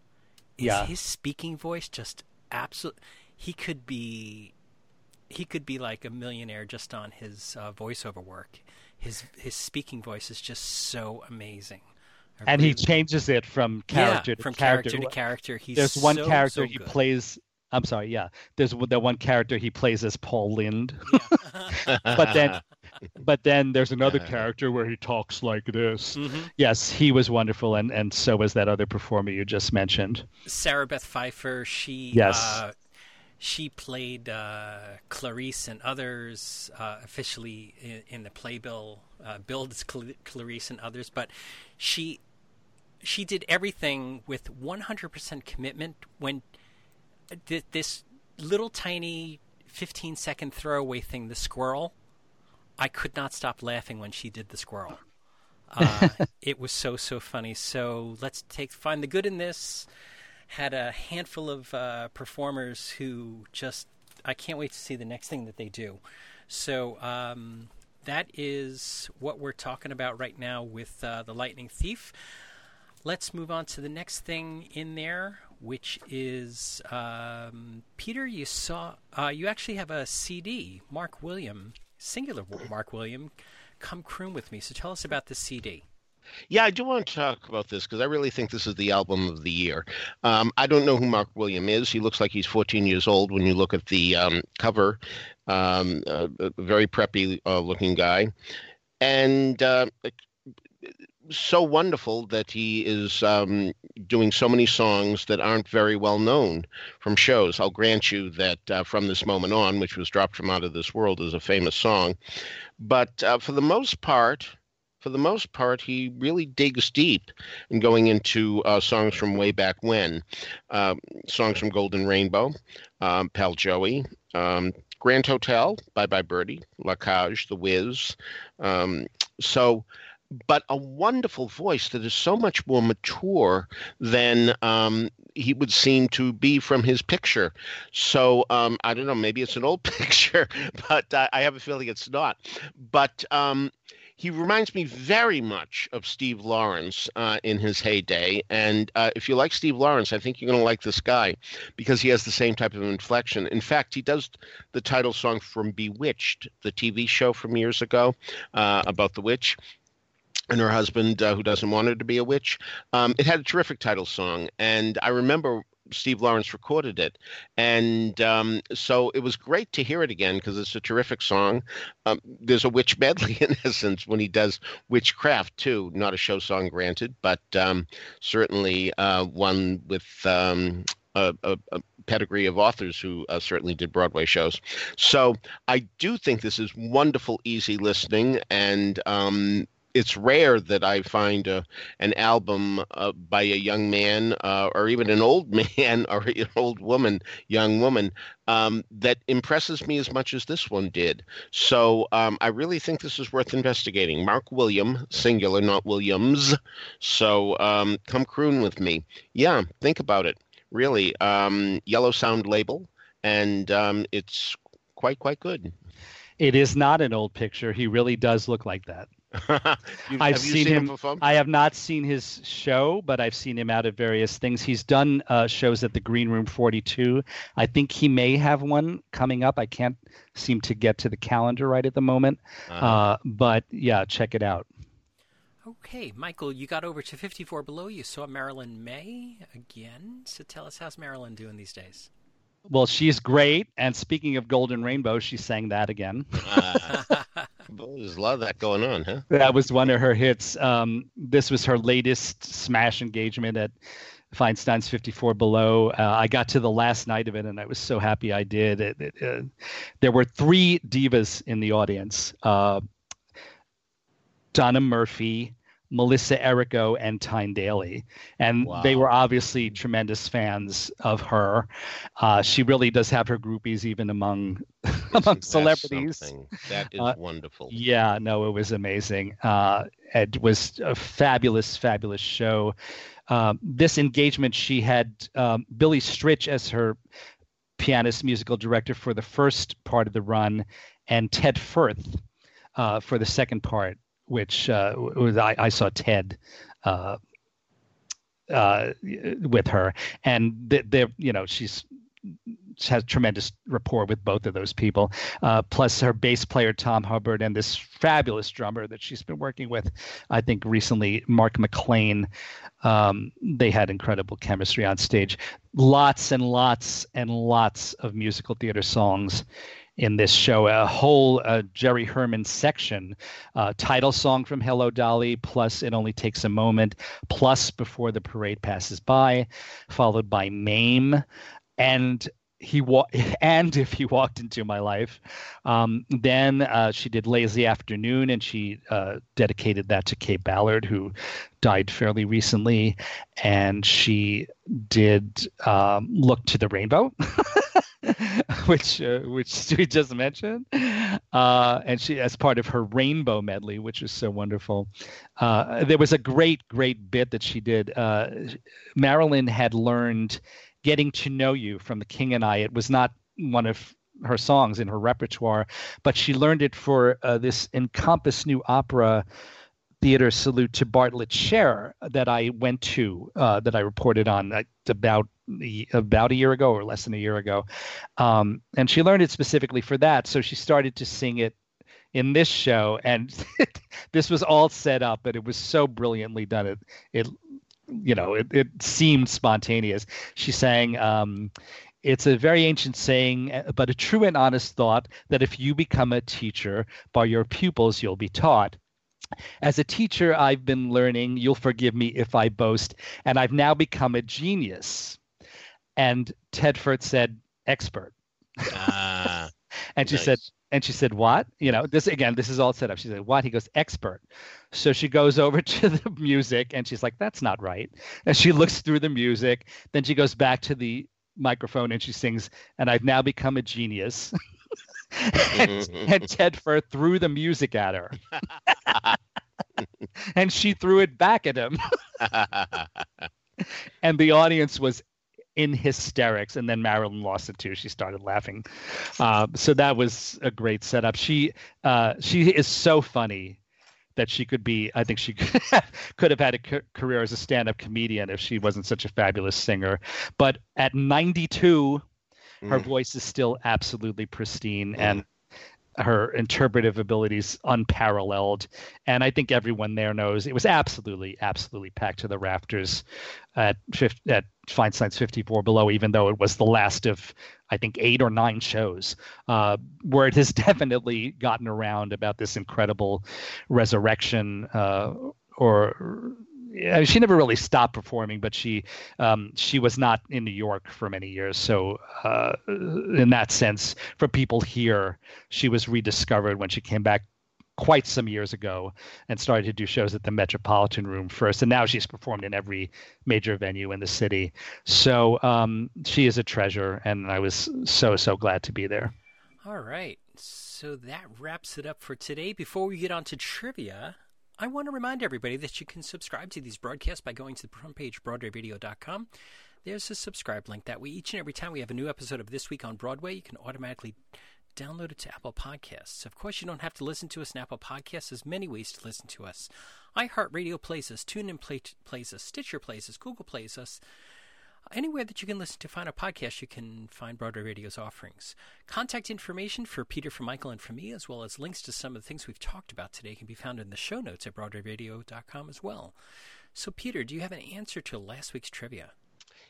is yeah. his speaking voice just absolute. He could be, he could be like a millionaire just on his uh, voiceover work his his speaking voice is just so amazing. I and really, he changes it from character yeah, to from character. character to character. He's There's one so, character so he plays. I'm sorry, yeah. There's the one character he plays as Paul Lynde, yeah. but then, but then there's another character where he talks like this. Mm-hmm. Yes, he was wonderful, and and so was that other performer you just mentioned, Sarah Beth Pfeiffer. She yes. Uh, she played uh, Clarisse and others uh, officially in, in, the playbill, uh, billed as Cl- Clarisse and others, but she she did everything with 100% commitment. When th- this little tiny 15 second throwaway thing, the squirrel, I could not stop laughing when she did the squirrel. Uh, it was so so funny. So let's take find the good in this had a handful of uh, performers who just I can't wait to see the next thing that they do. So um, that is what we're talking about right now with uh, the Lightning Thief. Let's move on to the next thing in there, which is um, Peter. You saw uh, you actually have a CD, Mark William, singular Mark William, come croon with me. So tell us about the CD. Yeah, I do want to talk about this because I really think this is the album of the year. Um, I don't know who Mark William is. He looks like he's 14 years old when you look at the um, cover. Um, very preppy uh, looking guy. And uh, so wonderful that he is um, doing so many songs that aren't very well known from shows. I'll grant you that uh, From This Moment On, which was dropped from Out of This World, is a famous song. But uh, for the most part, for the most part, he really digs deep in going into uh, songs from way back when. Uh, songs from Golden Rainbow, um, Pal Joey, um, Grand Hotel, Bye Bye Birdie, La Cage, The Wiz. Um, so but a wonderful voice that is so much more mature than um, he would seem to be from his picture. So um, I don't know, maybe it's an old picture, but uh, I have a feeling it's not. But um, he reminds me very much of Steve Lawrence uh, in his heyday. And uh, if you like Steve Lawrence, I think you're going to like this guy because he has the same type of inflection. In fact, he does the title song from Bewitched, the TV show from years ago uh, about the witch and her husband uh, who doesn't want her to be a witch. Um, it had a terrific title song, and I remember Steve Lawrence recorded it, and um, so it was great to hear it again because it's a terrific song. Um, there's a witch medley in essence when he does witchcraft too. Not a show song, granted, but um, certainly uh, one with um, a, a, a, pedigree of authors who uh, certainly did Broadway shows. So I do think this is wonderful, easy listening, and um, it's rare that I find a, an album uh, by a young man uh, or even an old man or an old woman, young woman, um, that impresses me as much as this one did. So um, I really think this is worth investigating. Mark William, singular, not Williams. So um, come croon with me. Yeah, think about it. Really, um, Yellow Sound label, and um, it's quite quite good. It is not an old picture. He really does look like that. I've seen, seen, him. him I have not seen his show, but I've seen him out at various things. He's done uh, shows at the Green Room 42. I think he may have one coming up. I can't seem to get to the calendar right at the moment. Uh-huh. Uh, but yeah, check it out. Okay, Michael, you got over to 54 below. You saw Marilyn Maye again. So tell us, how's Marilyn doing these days? Well, she's great. And speaking of Golden Rainbow, she sang that again. uh, there's a lot of that going on, huh? That was one of her hits. Um, this was her latest smash engagement at Feinstein's 54 Below. Uh, I got to the last night of it, and I was so happy I did. It, it, uh, there were three divas in the audience uh, Donna Murphy, Melissa Errico and Tyne Daly. And wow. they were obviously tremendous fans of her. Uh, she really does have her groupies even among among celebrities. Something? That is uh, wonderful. Yeah, no, it was amazing. Uh, it was a fabulous, fabulous show. Um, this engagement, she had um, Billy Stritch as her pianist, musical director for the first part of the run, and Ted Firth uh, for the second part which uh, was I, I, saw Ted uh, uh, with her, and they're you know she's has tremendous rapport with both of those people. Uh, plus her bass player Tom Hubbard and this fabulous drummer that she's been working with, I think recently Mark McLean. Um, they had incredible chemistry on stage. Lots and lots and lots of musical theater songs in this show a whole uh, Jerry Herman section, uh, title song from Hello Dolly, plus It Only Takes a Moment, plus Before the Parade Passes By, followed by Mame, and he wa- and if he walked into my life um, then uh, she did lazy afternoon and she uh, dedicated that to Kaye Ballard who died fairly recently. And she did um, look to the rainbow which uh, which we just mentioned, uh, and she as part of her rainbow medley, which is so wonderful. Uh, there was a great great bit that she did. Uh, Marilyn had learned "Getting to Know You" from The King and I. It was not one of her songs in her repertoire, but she learned it for uh, this Encompass New Opera theater salute to Bartlett Sher that I went to, uh, that I reported on uh, about about a year ago or less than a year ago, um, and she learned it specifically for that. So she started to sing it in this show, and this was all set up, but it was so brilliantly done. It it you know it, it seemed spontaneous. She sang. Um, it's a very ancient saying, uh, but a true and honest thought that if you become a teacher, by your pupils you'll be taught. As a teacher, I've been learning, you'll forgive me if I boast, and I've now become a genius. And Ted Firth said, expert. Ah, and she nice. said, and she said, what? You know, this again, this is all set up. She said, what? He goes, expert. So she goes over to the music and she's like, that's not right. And she looks through the music. Then she goes back to the microphone and she sings, and I've now become a genius. and, and Ted Firth threw the music at her. and she threw it back at him. and the audience was in hysterics and then marilyn lost it too. She started laughing. Uh, so that was a great setup. She uh, she is so funny that she could be i think she could have had a career as a stand-up comedian if she wasn't such a fabulous singer. But at 92 mm. her voice is still absolutely pristine mm. and her interpretive abilities unparalleled and i think everyone there knows it was absolutely absolutely packed to the rafters at at feinstein's 54 below even though it was the last of i think eight or nine shows uh, where it has definitely gotten around about this incredible resurrection uh, or she never really stopped performing, but she um, she was not in New York for many years. So uh, in that sense, for people here, she was rediscovered when she came back quite some years ago and started to do shows at the Metropolitan Room first, and now she's performed in every major venue in the city. So um, she is a treasure, and I was so so glad to be there. All right. So that wraps it up for today. Before we get on to trivia, I want to remind everybody that you can subscribe to these broadcasts by going to the front page, BroadwayRadio.com. There's a subscribe link. That way, each and every time we have a new episode of This Week on Broadway, you can automatically download it to Apple Podcasts. Of course, you don't have to listen to us in Apple Podcasts. There's many ways to listen to us. iHeartRadio plays us, TuneIn play, plays us, Stitcher plays us, Google plays us. Anywhere that you can listen to find a podcast, you can find Broadway Radio's offerings. Contact information for Peter, for Michael, and for me, as well as links to some of the things we've talked about today, can be found in the show notes at BroadwayRadio.com as well. So, Peter, do you have an answer to last week's trivia?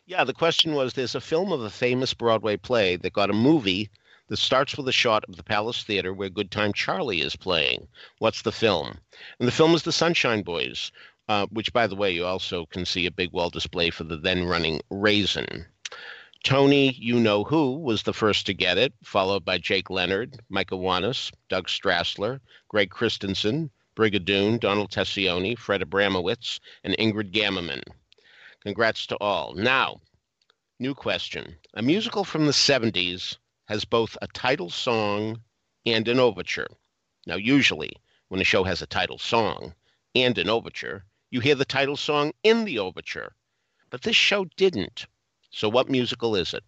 Yeah, the question was there's a film of a famous Broadway play that got a movie that starts with a shot of the Palace Theater where Good Time Charlie is playing. What's the film? And the film is The Sunshine Boys, uh, which, by the way, you also can see a big wall display for the then running Raisin. Tony, you know who, was the first to get it, followed by Jake Leonard, Michael Wanis, Doug Strassler, Greg Christensen, Brigadoon, Donald Tessioni, Fred Abramowitz, and Ingrid Gammerman. Congrats to all. Now, new question. A musical from the 70s has both a title song and an overture. Now, usually, when a show has a title song and an overture, you hear the title song in the overture. But this show didn't. So, what musical is it?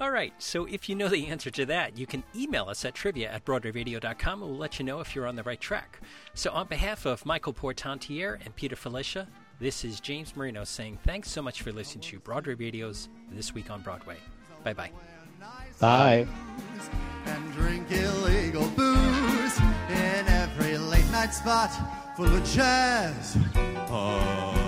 All right, so if you know the answer to that, you can email us at trivia at BroadwayRadio.com and we'll let you know if you're on the right track. So, on behalf of Michael Portantiere and Peter Filichia, this is James Marino saying thanks so much for listening to Broadway Radio's This Week on Broadway. Bye-bye. Bye. And night spot full of jazz. Oh.